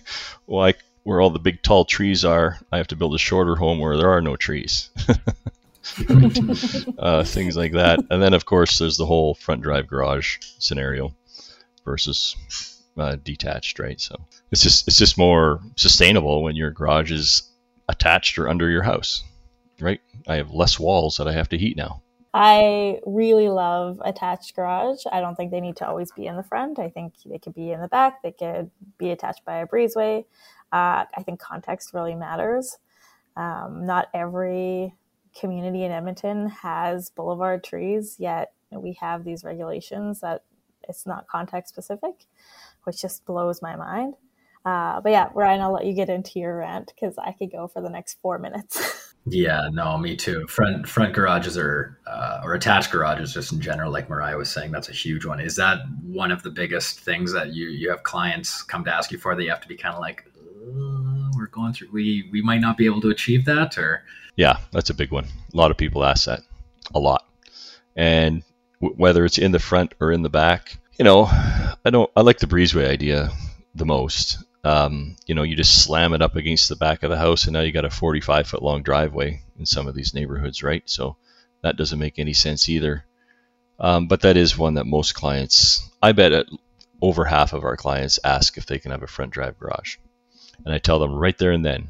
[SPEAKER 3] Why? Where all the big tall trees are, I have to build a shorter home where there are no trees. <laughs> uh, things like that. And then, of course, there's the whole front drive garage scenario versus uh, detached, right? So it's just it's just more sustainable when your garage is attached or under your house, right? I have less walls that I have to heat now.
[SPEAKER 1] I really love attached garage. I don't think they need to always be in the front. I think they could be in the back. They could be attached by a breezeway. Uh, I think context really matters. Um, not every community in Edmonton has boulevard trees, yet we have these regulations that it's not context specific which just blows my mind. Uh, but yeah, Ryan, I'll let you get into your rant because I could go for the next four minutes. <laughs>
[SPEAKER 2] yeah, no, me too. Front front garages are uh, or attached garages, just in general, like Mariah was saying, that's a huge one. Is that one of the biggest things that you you have clients come to ask you for that you have to be kind of like, we're going through, we we might not be able to achieve that, or
[SPEAKER 3] yeah, that's a big one. A lot of people ask that, a lot, and w- whether it's in the front or in the back, you know, I don't. I like the breezeway idea the most. Um, you know, you just slam it up against the back of the house, and now you got a 45 foot long driveway in some of these neighborhoods, right? So that doesn't make any sense either. Um, but that is one that most clients, I bet, at over half of our clients ask if they can have a front drive garage, and I tell them right there and then,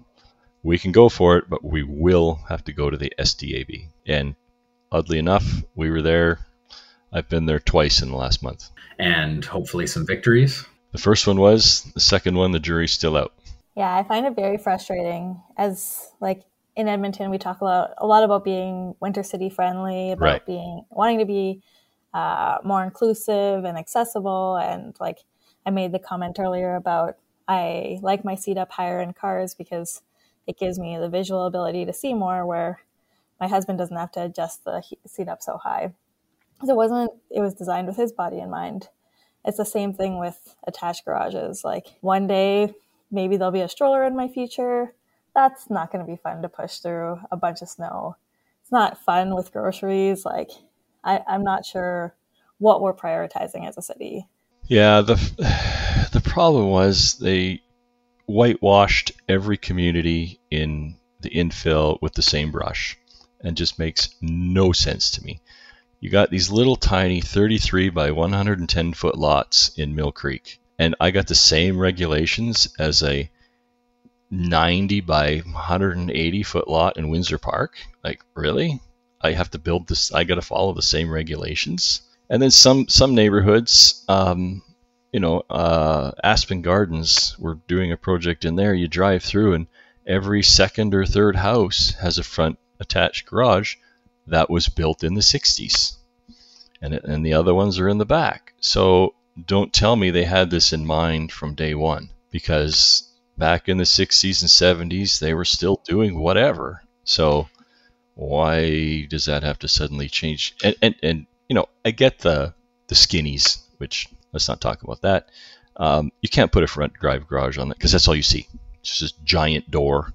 [SPEAKER 3] we can go for it, but we will have to go to the SDAB. And oddly enough, we were there. I've been there twice in the last month
[SPEAKER 2] and hopefully some victories.
[SPEAKER 3] The first one was. The second one, the jury's still out.
[SPEAKER 1] Yeah, I find it very frustrating as like in Edmonton, we talk a lot, a lot about being winter city friendly, about right. being wanting to be uh, more inclusive and accessible. And like I made the comment earlier about I like my seat up higher in cars because it gives me the visual ability to see more where my husband doesn't have to adjust the seat up so high. It wasn't, it was designed with his body in mind. It's the same thing with attached garages. Like one day, maybe there'll be a stroller in my future. That's not going to be fun to push through a bunch of snow. It's not fun with groceries. Like, I, I'm not sure what we're prioritizing as a city.
[SPEAKER 3] Yeah, the <sighs> the problem was they whitewashed every community in the infill with the same brush and just makes no sense to me. You got these little tiny 33 by 110 foot lots in Mill Creek, and I got the same regulations as a 90 by 180 foot lot in Windsor Park. Like, really? I have to build this, I got to follow the same regulations. And then some, some neighborhoods, um, you know, uh, Aspen Gardens, we're doing a project in there. You drive through, and every second or third house has a front attached garage that was built in the 60s. And, and the other ones are in the back. So don't tell me they had this in mind from day one because back in the 60s and 70s they were still doing whatever. So why does that have to suddenly change? And, and, and you know, I get the, the skinnies, which let's not talk about that. Um, you can't put a front drive garage on it because that's all you see. It's just this giant door,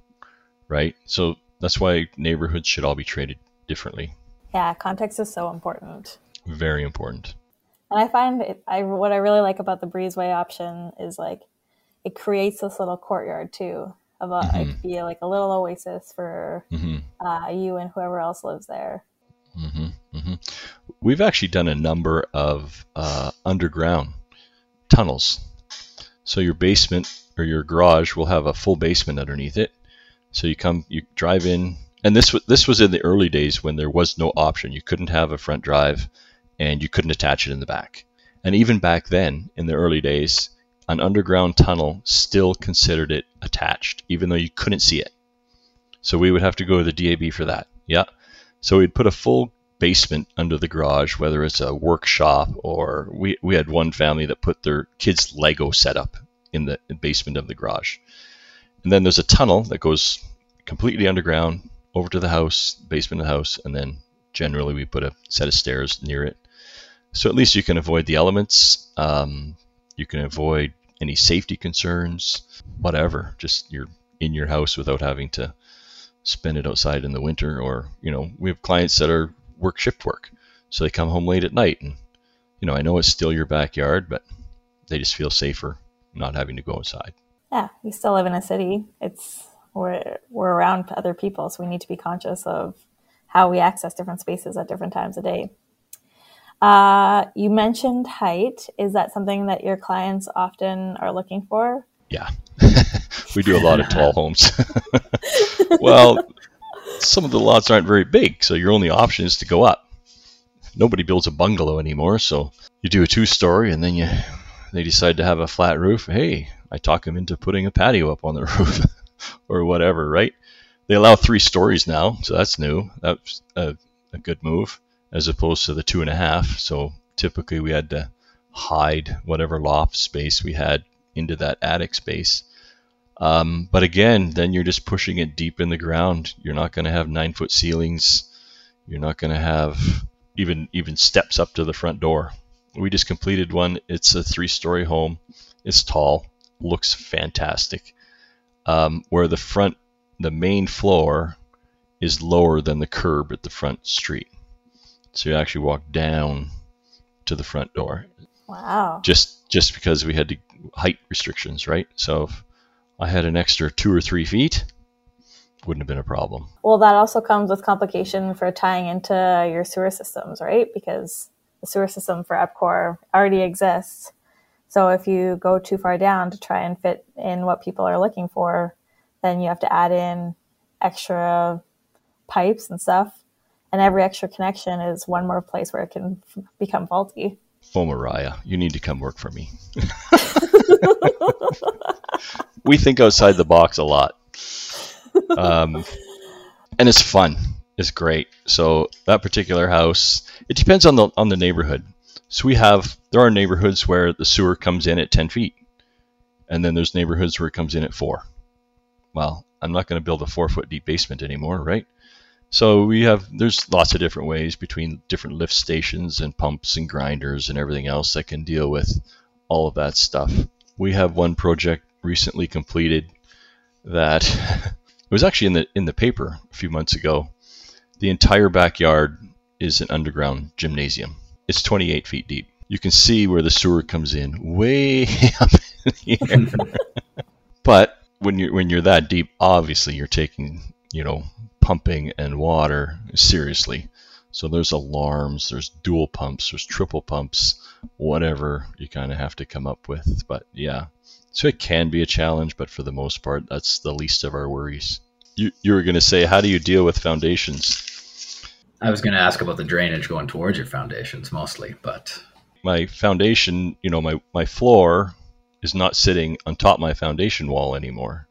[SPEAKER 3] right? So that's why neighborhoods should all be treated differently.
[SPEAKER 1] Yeah, context is so important.
[SPEAKER 3] Very important.
[SPEAKER 1] And I find it, I what I really like about the breezeway option is like it creates this little courtyard too of a mm-hmm. it be like a little oasis for mm-hmm. uh, you and whoever else lives there.
[SPEAKER 3] Mm-hmm. mm-hmm. We've actually done a number of uh, underground tunnels. So your basement or your garage will have a full basement underneath it, so you come, you drive in, and this was this was in the early days when there was no option. You couldn't have a front drive, and you couldn't attach it in the back. And even back then, in the early days, an underground tunnel still considered it attached, even though you couldn't see it. So we would have to go to the DAB for that. Yeah. So we'd put a full basement under the garage, whether it's a workshop or we, we had one family that put their kids' Lego setup in the basement of the garage. And then there's a tunnel that goes completely underground over to the house, basement of the house, and then generally we put a set of stairs near it. So at least you can avoid the elements. Um, you can avoid any safety concerns, whatever. Just you're in your house without having to spend it outside in the winter. Or you know, we have clients that are work shift work, so they come home late at night, and you know, I know it's still your backyard, but they just feel safer not having to go outside
[SPEAKER 1] yeah, we still live in a city. It's we're we're around other people, so we need to be conscious of how we access different spaces at different times of day. Uh, you mentioned height. Is that something that your clients often are looking for?
[SPEAKER 3] Yeah, <laughs> we do a lot of tall homes. <laughs> well, some of the lots aren't very big, so your only option is to go up. Nobody builds a bungalow anymore, so you do a two-story, and then you they decide to have a flat roof. Hey, I talk them into putting a patio up on the <laughs> roof <laughs> or whatever, right? They allow three stories now, so that's new. That's a, a good move as opposed to the two and a half. So typically we had to hide whatever loft space we had into that attic space. Um, but again, then you're just pushing it deep in the ground. You're not going to have nine foot ceilings. You're not going to have even even steps up to the front door. We just completed one. It's a three story home. It's tall looks fantastic. Um, where the front, the main floor is lower than the curb at the front street. So you actually walk down to the front door.
[SPEAKER 1] Wow.
[SPEAKER 3] Just just because we had to, height restrictions, right? So if I had an extra two or three feet, wouldn't have been a problem.
[SPEAKER 1] Well, that also comes with complication for tying into your sewer systems, right? Because the sewer system for EPCOR already exists. So if you go too far down to try and fit in what people are looking for, then you have to add in extra pipes and stuff. And every extra connection is one more place where it can f- become faulty.
[SPEAKER 3] Oh, Mariah, you need to come work for me. <laughs> we think outside the box a lot. Um, and it's fun. It's great. So that particular house, it depends on the on the neighborhood. So we have there are neighborhoods where the sewer comes in at ten feet, and then there's neighborhoods where it comes in at four. Well, I'm not going to build a four foot deep basement anymore, right? So we have there's lots of different ways between different lift stations and pumps and grinders and everything else that can deal with all of that stuff. We have one project recently completed that <laughs> it was actually in the in the paper a few months ago. The entire backyard is an underground gymnasium. It's 28 feet deep. You can see where the sewer comes in way <laughs> up in the air. <laughs> but when you're when you're that deep, obviously you're taking you know pumping and water seriously. So there's alarms, there's dual pumps, there's triple pumps, whatever you kind of have to come up with. But yeah, so it can be a challenge, but for the most part, that's the least of our worries. You, you were going to say, how do you deal with foundations?
[SPEAKER 2] I was going to ask about the drainage going towards your foundations mostly, but
[SPEAKER 3] my foundation, you know, my my floor is not sitting on top my foundation wall anymore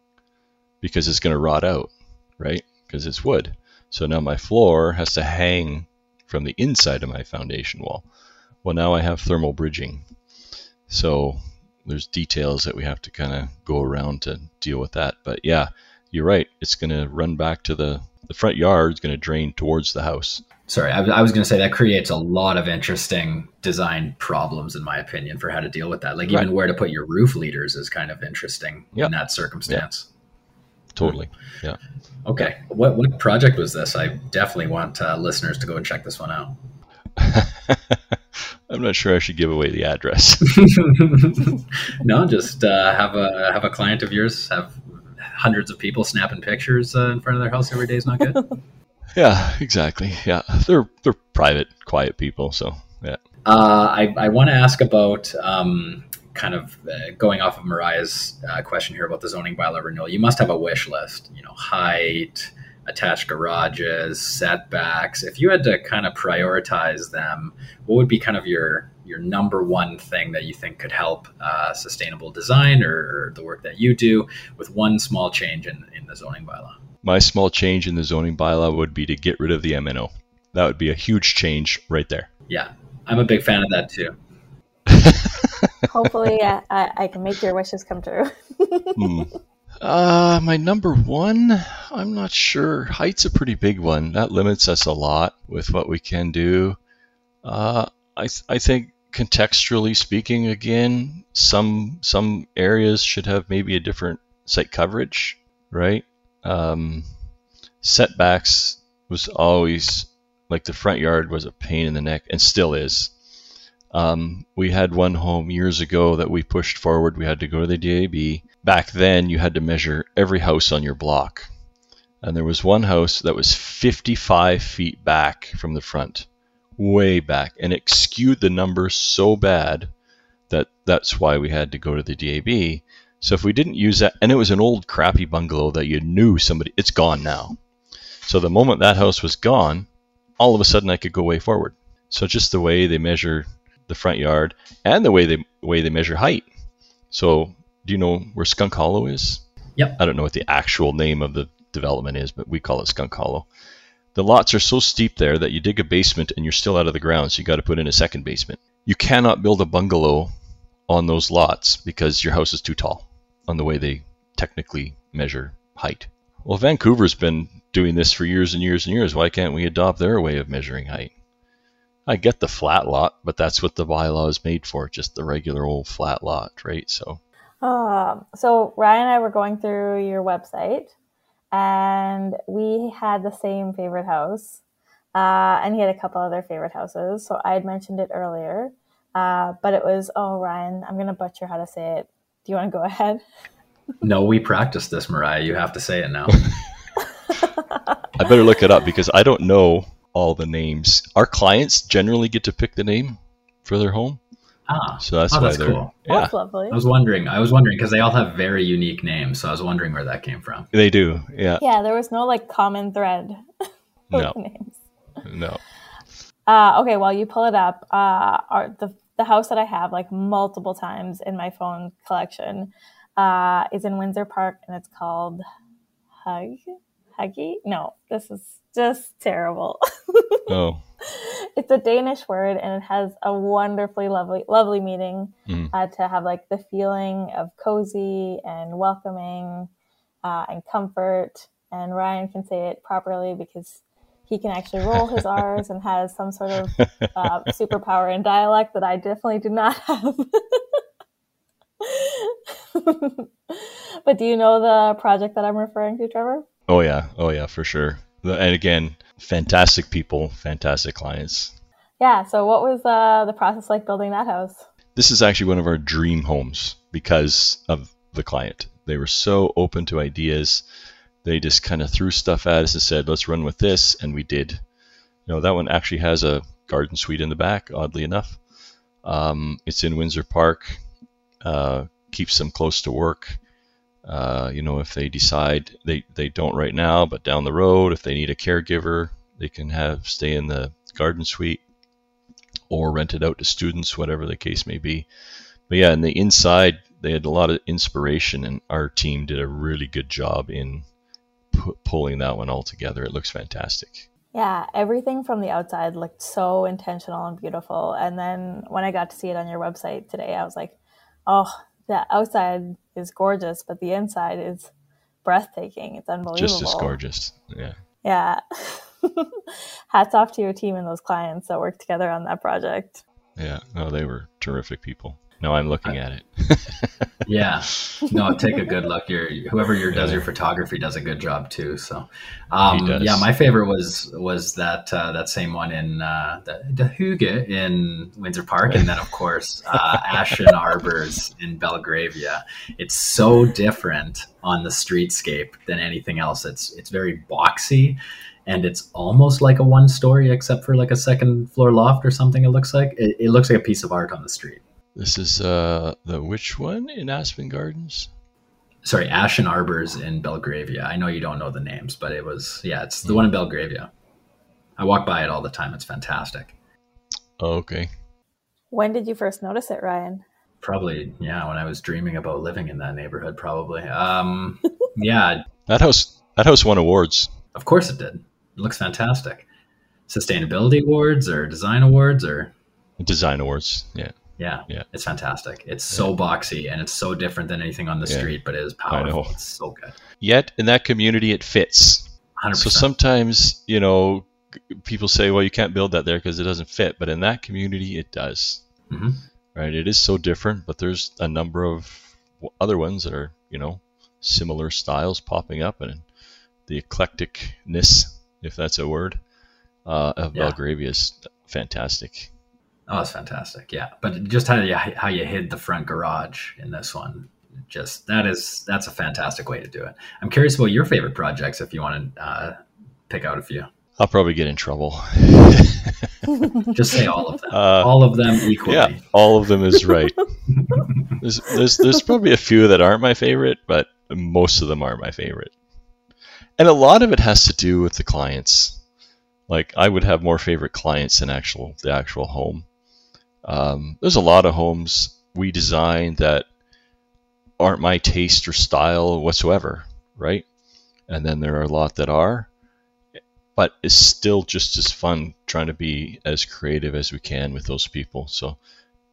[SPEAKER 3] because it's going to rot out, right? Because it's wood. So now my floor has to hang from the inside of my foundation wall. Well, now I have thermal bridging. So there's details that we have to kind of go around to deal with that. But yeah, you're right. It's going to run back to the the front yard is going to drain towards the house.
[SPEAKER 2] Sorry, I, I was going to say that creates a lot of interesting design problems, in my opinion, for how to deal with that. Like even where to put your roof leaders is kind of interesting yep. in that circumstance.
[SPEAKER 3] Yep. Totally. Yeah.
[SPEAKER 2] Okay. What what project was this? I definitely want uh, listeners to go and check this one out. <laughs>
[SPEAKER 3] I'm not sure I should give away the address. <laughs>
[SPEAKER 2] no, just uh, have a have a client of yours have hundreds of people snapping pictures uh, in front of their house every day is not good. <laughs>
[SPEAKER 3] yeah, exactly. Yeah, they're they're private, quiet people. So yeah.
[SPEAKER 2] Uh, I I want to ask about um, kind of uh, going off of Mariah's uh, question here about the zoning bylaw renewal. You must have a wish list. You know, height, attached garages, setbacks. If you had to kind of prioritize them, what would be kind of your your number one thing that you think could help uh, sustainable design or, or, the work that you do with one small change in, in the zoning bylaw?
[SPEAKER 3] My small change in the zoning bylaw would be to get rid of the MNO. That would be a huge change right there.
[SPEAKER 2] Yeah, I'm a big fan of that too. <laughs>
[SPEAKER 1] Hopefully, I, I, can make your wishes come true. <laughs>
[SPEAKER 3] mm. Uh, my number one, I'm not sure. Height's a pretty big one. That limits us a lot with what we can do. Uh, I, th- I think contextually speaking, again, some some areas should have maybe a different site coverage, right? Um, setbacks was always like the front yard was a pain in the neck and still is. Um, we had one home years ago that we pushed forward. We had to go to the DAB. Back then, you had to measure every house on your block. And there was one house that was 55 feet back from the front way back, and it skewed the numbers so bad that that's why we had to go to the DAB. So if we didn't use that, and it was an old crappy bungalow that you knew somebody, it's gone now. So the moment that house was gone, all of a sudden I could go way forward. So just the way they measure the front yard and the way they way they measure height. So do you know where Skunk Hollow is?
[SPEAKER 2] Yep.
[SPEAKER 3] I don't know what the actual name of the development is, but we call it Skunk Hollow. The lots are so steep there that you dig a basement and you're still out of the ground, so you got to put in a second basement. You cannot build a bungalow on those lots because your house is too tall on the way they technically measure height. Well, Vancouver's been doing this for years and years and years. Why can't we adopt their way of measuring height? I get the flat lot, but that's what the bylaw is made for, just the regular old flat lot, right? So,
[SPEAKER 1] um, so Ryan and I were going through your website and we had the same favorite house. Uh, and he had a couple other favorite houses. So I had mentioned it earlier, uh, but it was oh Ryan, I'm gonna butcher how to say it. Do you want to go ahead?
[SPEAKER 2] no, we practiced this, Mariah. You have to say it now. <laughs>
[SPEAKER 3] I better look it up because I don't know all the names. Our clients generally get to pick the name for their home.
[SPEAKER 2] Ah,
[SPEAKER 3] so that's oh, why that's
[SPEAKER 2] cool.
[SPEAKER 3] Yeah.
[SPEAKER 1] That's lovely.
[SPEAKER 2] I was wondering. I was wondering because they all have very unique names, so I was wondering where that came from.
[SPEAKER 3] They do. Yeah.
[SPEAKER 1] Yeah. There was no like common thread. <laughs>
[SPEAKER 3] no. names. No.
[SPEAKER 1] Uh, okay. While you pull it up, uh, our, the the house that I have like multiple times in my phone collection uh, is in Windsor Park, and it's called Hug Huggy. No, this is just terrible. <laughs>
[SPEAKER 3] Oh,
[SPEAKER 1] it's a Danish word, and it has a wonderfully lovely, lovely meaning
[SPEAKER 3] Mm.
[SPEAKER 1] uh, to have like the feeling of cozy and welcoming uh, and comfort. And Ryan can say it properly because he can actually roll his <laughs> R's and has some sort of uh, superpower in dialect that I definitely do not have. <laughs> but do you know the project that I'm referring to, Trevor?
[SPEAKER 3] oh yeah, oh yeah, for sure. And again, fantastic people, fantastic clients.
[SPEAKER 1] Yeah. So, what was uh, the process like building that house?
[SPEAKER 3] This is actually one of our dream homes because of the client. They were so open to ideas. They just kind of threw stuff at us and said, "Let's run with this," and we did. You know, that one actually has a garden suite in the back. Oddly enough, um, it's in Windsor Park. Uh, keeps them close to work. Uh, you know, if they decide they, they don't right now, but down the road, if they need a caregiver, they can have stay in the garden suite or rent it out to students, whatever the case may be. But yeah, in the inside, they had a lot of inspiration, and our team did a really good job in pu- pulling that one all together. It looks fantastic.
[SPEAKER 1] Yeah, everything from the outside looked so intentional and beautiful. And then when I got to see it on your website today, I was like, oh, the outside is gorgeous, but the inside is breathtaking. It's unbelievable.
[SPEAKER 3] Just as gorgeous. Yeah.
[SPEAKER 1] Yeah. <laughs> Hats off to your team and those clients that worked together on that project.
[SPEAKER 3] Yeah. No, they were terrific people. No, I'm looking at it. <laughs>
[SPEAKER 2] Yeah, no, take a good look. Your whoever your does your photography does a good job too. So, um, yeah, my favorite was was that uh, that same one in uh, the, the Hygge in Windsor Park, and then of course uh, <laughs> Ashen Arbors in Belgravia. It's so different on the streetscape than anything else. It's it's very boxy. And it's almost like a one story, except for like a second floor loft or something. It looks like it, it looks like a piece of art on the street.
[SPEAKER 3] This is uh, the which one in Aspen Gardens?
[SPEAKER 2] sorry, Ashen Arbors in Belgravia. I know you don't know the names, but it was yeah, it's the one in Belgravia. I walk by it all the time. It's fantastic.
[SPEAKER 3] Okay.
[SPEAKER 1] When did you first notice it, Ryan?
[SPEAKER 2] Probably yeah, when I was dreaming about living in that neighborhood, probably. Um, <laughs> yeah,
[SPEAKER 3] That house. That house won awards.
[SPEAKER 2] of course it did. It looks fantastic. Sustainability awards or design awards or
[SPEAKER 3] Design awards. Yeah.
[SPEAKER 2] Yeah,
[SPEAKER 3] Yeah.
[SPEAKER 2] it's fantastic. It's so boxy and it's so different than anything on the
[SPEAKER 3] Yeah.
[SPEAKER 2] street, but it is powerful. It's so good.
[SPEAKER 3] Yet in that community, it fits.
[SPEAKER 2] Hundred
[SPEAKER 3] So sometimes, you know, people say, well, you can't build that there because it doesn't fit. But in that community, it does.
[SPEAKER 2] Mhm.
[SPEAKER 3] Right? It is so different, but there's a number of other ones that are, you know, similar styles popping up. And the eclecticness, if that's a word, uh, of. Belgravia is fantastic.
[SPEAKER 2] Oh, it's fantastic. Yeah, but just how you how you hid the front garage in this one, just that is that's a fantastic way to do it. I'm curious about your favorite projects if you want to uh, pick out a few.
[SPEAKER 3] I'll probably get in trouble. <laughs>
[SPEAKER 2] Just say all of them.
[SPEAKER 3] Uh,
[SPEAKER 2] all of them equally.
[SPEAKER 3] Yeah, all of them is right. <laughs> there's, there's there's probably a few that aren't my favorite, but most of them are my favorite. And a lot of it has to do with the clients. Like I would have more favorite clients than actual the actual home. Um, there's a lot of homes we design that aren't my taste or style whatsoever, right? And then there are a lot that are, but it's still just as fun trying to be as creative as we can with those people. So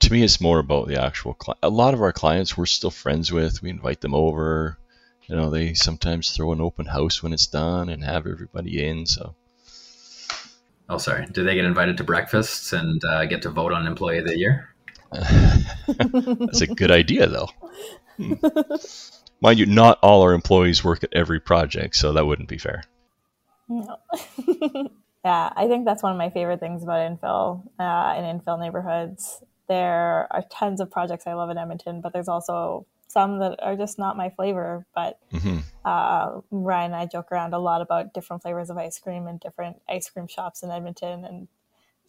[SPEAKER 3] to me, it's more about the actual client. A lot of our clients we're still friends with. We invite them over. You know, they sometimes throw an open house when it's done and have everybody in. So
[SPEAKER 2] Oh, sorry. Do they get invited to breakfasts and uh, get to vote on Employee of the Year? <laughs>
[SPEAKER 3] that's a good idea, though. Hmm. Mind you, not all our employees work at every project, so that wouldn't be fair.
[SPEAKER 1] No. <laughs> yeah, I think that's one of my favorite things about infill uh, in infill neighborhoods. There are tons of projects I love in Edmonton, but there's also some that are just not my flavor. But
[SPEAKER 3] hmm
[SPEAKER 1] uh, Ryan and I joke around a lot about different flavors of ice cream and different ice cream shops in Edmonton. And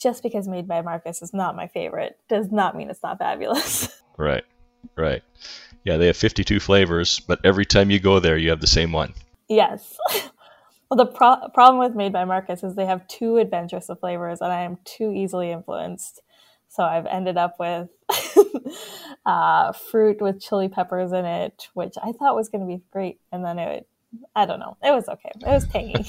[SPEAKER 1] just because Made by Marcus is not my favorite does not mean it's not fabulous. <laughs>
[SPEAKER 3] Right, right. Yeah, they have 52 flavors, but every time you go there, you have the same one.
[SPEAKER 1] yes. <laughs> well, the pro- problem with Made by Marcus is they have too adventurous of flavors, and I am too easily influenced. So I've ended up with <laughs> uh, fruit with chili peppers in it, which I thought was going to be great. And then it, I don't know, it was okay. It was tangy.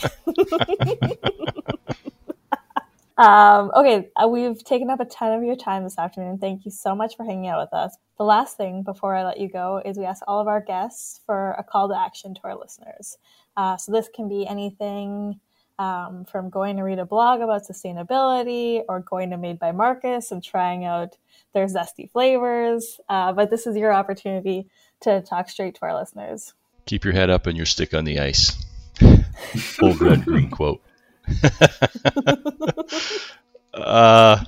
[SPEAKER 1] <laughs> um, okay, uh, we've taken up a ton of your time this afternoon. Thank you so much for hanging out with us. The last thing before I let you go is we ask all of our guests for a call to action to our listeners. Uh, so this can be anything um, from going to read a blog about sustainability or going to Made by Marcus and trying out their zesty flavors. Uh, but this is your opportunity to talk straight to our listeners.
[SPEAKER 3] Keep your head up and your stick on the ice. <laughs> Old red green quote. uh,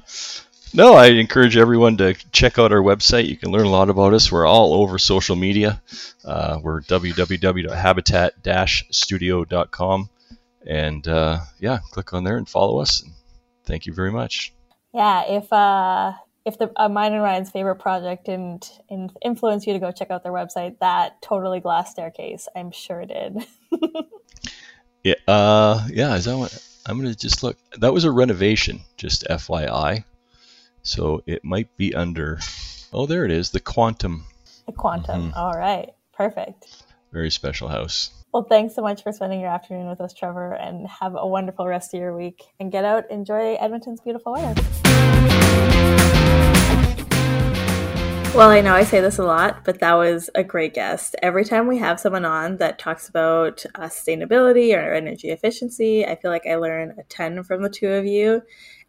[SPEAKER 3] no, I encourage everyone to check out our website. You can learn a lot about us. We're all over social media. Uh, we're www.habitat-studio.com. And uh, yeah, click on there and follow us. And thank you very much.
[SPEAKER 1] Yeah, if uh, if the uh, mine and Ryan's favorite project and, and influence you to go check out their website, that totally glass staircase, I'm sure did. <laughs>
[SPEAKER 3] yeah, uh, yeah. Is that what, I'm gonna just look. That was a renovation, just FYI. So it might be under. Oh, there it is. The Quantum.
[SPEAKER 1] The Quantum. Mm-hmm. All right. Perfect.
[SPEAKER 3] Very special house.
[SPEAKER 1] Well, thanks so much for spending your afternoon with us, Trevor, and have a wonderful rest of your week. And get out, enjoy Edmonton's beautiful weather. Well, I know I say this a lot, but that was a great guest. Every time we have someone on that talks about uh, sustainability or energy efficiency, I feel like I learn a ton from the two of you.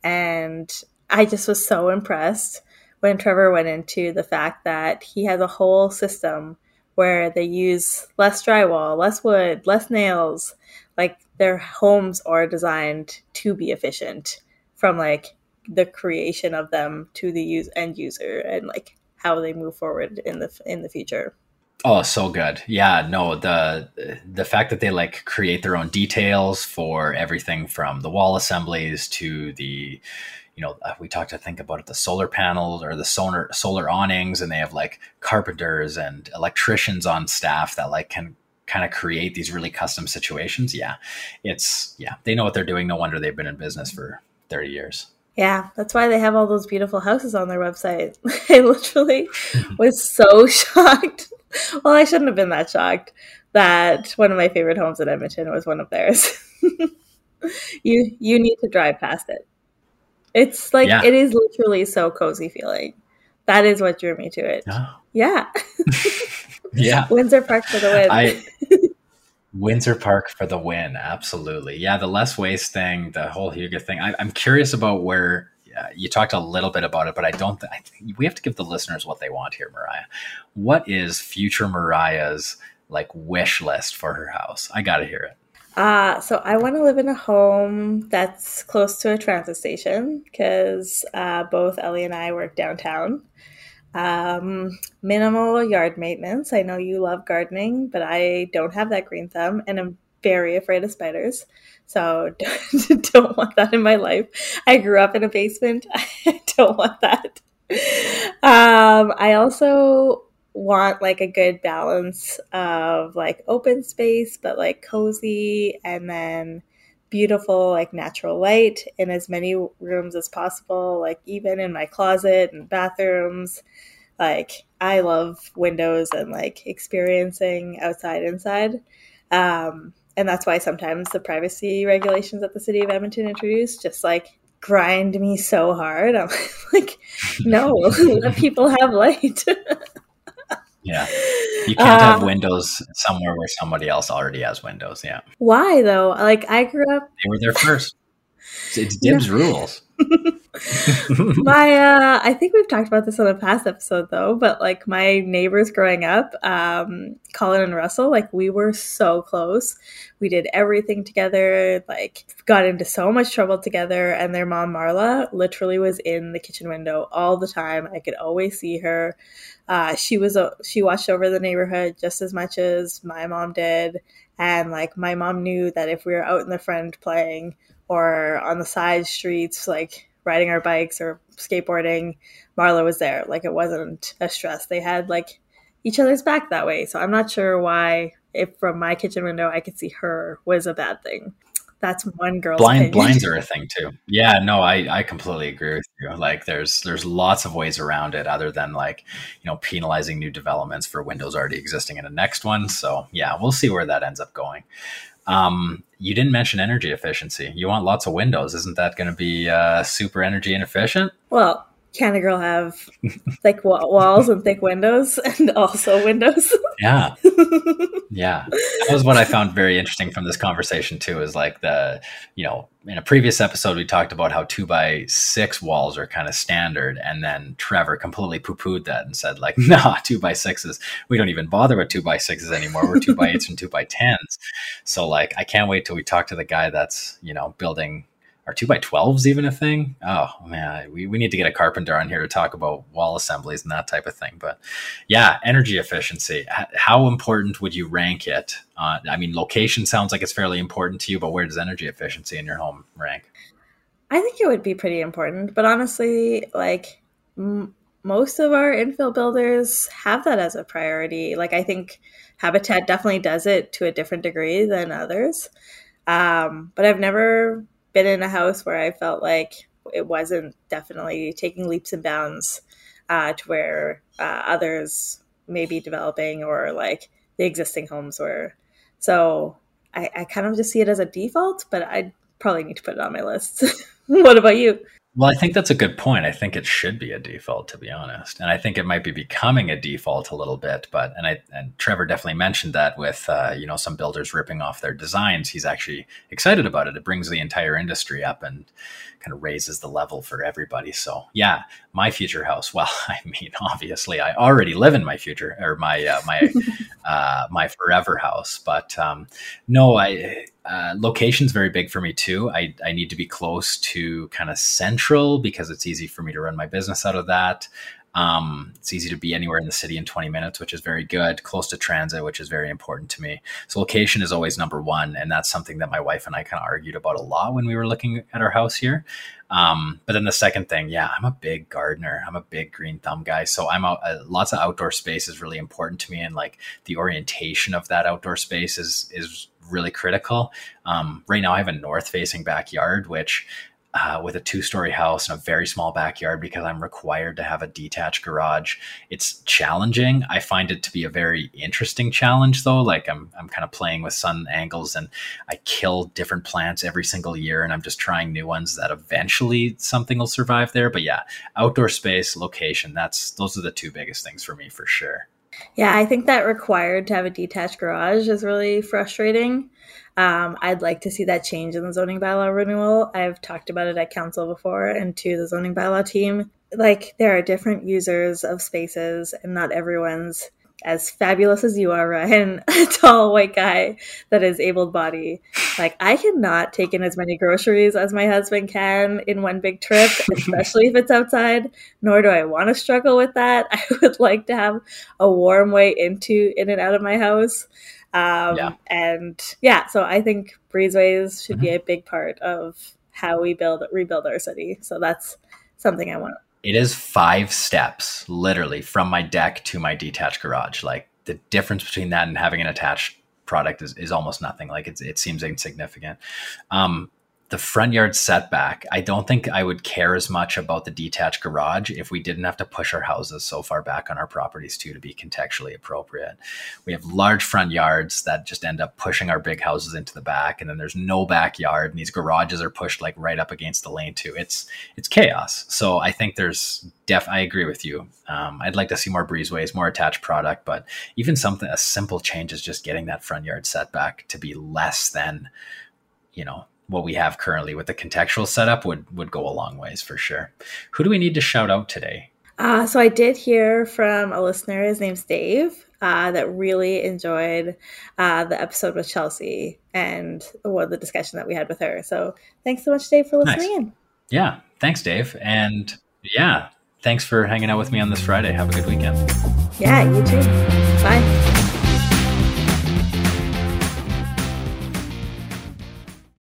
[SPEAKER 1] And I just was so impressed when Trevor went into the fact that he has a whole system where they use less drywall, less wood, less nails. Like their homes are designed to be efficient from like the creation of them to the use end user and like how they move forward in the in the future.
[SPEAKER 2] Oh, so good. Yeah, no, the the fact that they like create their own details for everything from the wall assemblies to the you know, we talked, to think about it, the solar panels or the solar solar awnings, and they have like carpenters and electricians on staff that like can kind of create these really custom situations. Yeah, it's yeah, they know what they're doing. No wonder they've been in business for thirty years.
[SPEAKER 1] Yeah, that's why they have all those beautiful houses on their website. <laughs> I literally <laughs> was so <laughs> shocked. Well, I shouldn't have been that shocked that one of my favorite homes in Edmonton was one of theirs. you you need to drive past it. It's like yeah. it is literally so cozy feeling. That is what drew me to it. Oh. Yeah. <laughs>
[SPEAKER 2] yeah.
[SPEAKER 1] Windsor Park for the win. I, <laughs>
[SPEAKER 2] Windsor Park for the win. Absolutely. Yeah. The less waste thing, the whole Huga thing. I, am curious about where uh, you talked a little bit about it, but I don't. Th- I we have to give the listeners what they want here, Mariah. What is future Mariah's like wish list for her house? I got to hear it.
[SPEAKER 1] Uh, so I want to live in a home that's close to a transit station because uh, both Ellie and I work downtown. Um, minimal yard maintenance. I know you love gardening, but I don't have that green thumb and I'm very afraid of spiders. So <laughs> don't want that in my life. I grew up in a basement. <laughs> I don't want that. Um, I also want like a good balance of like open space but like cozy and then beautiful like natural light in as many rooms as possible like even in my closet and bathrooms. Like i love windows and like experiencing outside inside. Um, and that's why sometimes the privacy regulations that the city of edmonton introduced just like grind me so hard. I'm <laughs> like no <laughs> let people have light <laughs>
[SPEAKER 2] Yeah. You can't have uh, windows somewhere where somebody else already has windows. Yeah.
[SPEAKER 1] Why though? Like I grew up
[SPEAKER 2] They were there first. It's, Dibs yeah. rules. <laughs> <laughs>
[SPEAKER 1] my uh I think we've talked about this on a past episode though, but like my neighbors growing up, um, Colin and Russell, like we were so close. We did everything together, like got into so much trouble together, and their mom Marla literally was in the kitchen window all the time. I could always see her. Uh, she was a, she watched over the neighborhood just as much as my mom did, and like my mom knew that if we were out in the front playing or on the side streets, like riding our bikes or skateboarding, Marla was there. Like it wasn't a stress. They had like each other's back that way. So I'm not sure why if from my kitchen window I could see her was a bad thing. That's one girl.
[SPEAKER 2] Blind blinds are a <laughs> thing too. Yeah, no, I, I completely agree with you. Like there's there's lots of ways around it other than like, you know, penalizing new developments for windows already existing in the next one. So yeah, we'll see where that ends up going. Um, you didn't mention energy efficiency. You want lots of windows. Isn't that going to be uh, super energy inefficient?
[SPEAKER 1] Well, can a girl have thick walls and thick windows <laughs> and also windows?
[SPEAKER 2] Yeah. <laughs> yeah. That was what I found very interesting from this conversation too, is like the, you know, in a previous episode, we talked about how two by six walls are kind of standard. And then Trevor completely poo pooed that and said, like, <laughs> nah, two by sixes, we don't even bother with two by sixes anymore. We're two by eights and two by tens. So, like, I can't wait till we talk to the guy that's, you know, building are two by twelves even a thing? Oh man, we, we need to get a carpenter on here to talk about wall assemblies and that type of thing. But yeah, energy efficiency. How important would you rank it? Uh, I mean, location sounds like it's fairly important to you, but where does energy efficiency in your home rank?
[SPEAKER 1] I think it would be pretty important, but honestly, like m- most of our infill builders have that as a priority. Like I think Habitat definitely does it to a different degree than others. Um, but I've never been in a house where I felt like it wasn't definitely taking leaps and bounds uh, to where uh, others may be developing or like the existing homes were. So I, I kind of just see it as a default, but I probably need to put it on my list. <laughs> what about you?
[SPEAKER 2] Well, I think that's a good point. I think it should be a default, to be honest, and I think it might be becoming a default a little bit. But and I and Trevor definitely mentioned that with uh, you know some builders ripping off their designs, he's actually excited about it. It brings the entire industry up and kind of raises the level for everybody. So yeah, my future house. <laughs> Well, I mean, obviously, I already live in my future or my uh, my <laughs> uh, my forever house, but um, no, I uh, location's very big for me too. I, I need to be close to kind of central because it's easy for me to run my business out of that. Um, it's easy to be anywhere in the city in 20 minutes, which is very good. Close to transit, which is very important to me. So location is always number one, and that's something that my wife and I kind of argued about a lot when we were looking at our house here. Um, but then the second thing, yeah, I'm a big gardener. I'm a big green thumb guy, so I'm out. Uh, lots of outdoor space is really important to me, and like the orientation of that outdoor space is is really critical. Um, right now, I have a north facing backyard, which uh, with a two story house and a very small backyard because I'm required to have a detached garage. It's challenging. I find it to be a very interesting challenge though. Like I'm, I'm kind of playing with sun angles and I kill different plants every single year and I'm just trying new ones that eventually something will survive there. But yeah, outdoor space, location, that's, those are the two biggest things for me for sure.
[SPEAKER 1] Yeah, I think that required to have a detached garage is really frustrating. Um, I'd like to see that change in the zoning bylaw renewal. I've talked about it at council before and to the zoning bylaw team. Like, there are different users of spaces, and not everyone's as fabulous as you are, <laughs> Ryan, a tall white guy that is able bodied. Like, I cannot take in as many groceries as my husband can in one big trip, <laughs> especially if it's outside, nor do I want to struggle with that. <laughs> I would like to have a warm way into, in and out of my house. Um, yeah. And yeah, so I think breezeways should mm-hmm. be a big part of how we build rebuild our city. So that's something I want.
[SPEAKER 2] It is five steps, literally, from my deck to my detached garage. Like the difference between that and having an attached product is, is almost nothing. Like it's, it seems insignificant. Um, the front yard setback, I don't think I would care as much about the detached garage if we didn't have to push our houses so far back on our properties too to be contextually appropriate. We have large front yards that just end up pushing our big houses into the back, and then there's no backyard, and these garages are pushed like right up against the lane too. It's it's chaos. So I think there's def. I agree with you. Um, I'd like to see more breezeways, more attached product, but even something a simple change is just getting that front yard setback to be less than you know what we have currently with the contextual setup would would go a long ways for sure. Who do we need to shout out today?
[SPEAKER 1] Uh, so I did hear from a listener. His name's Dave. Uh, that really enjoyed uh, the episode with Chelsea and well, the discussion that we had with her. So thanks so much, Dave, for listening nice. in.
[SPEAKER 2] Yeah, thanks, Dave, and yeah, thanks for hanging out with me on this Friday. Have a good weekend.
[SPEAKER 1] Yeah, you too. Bye.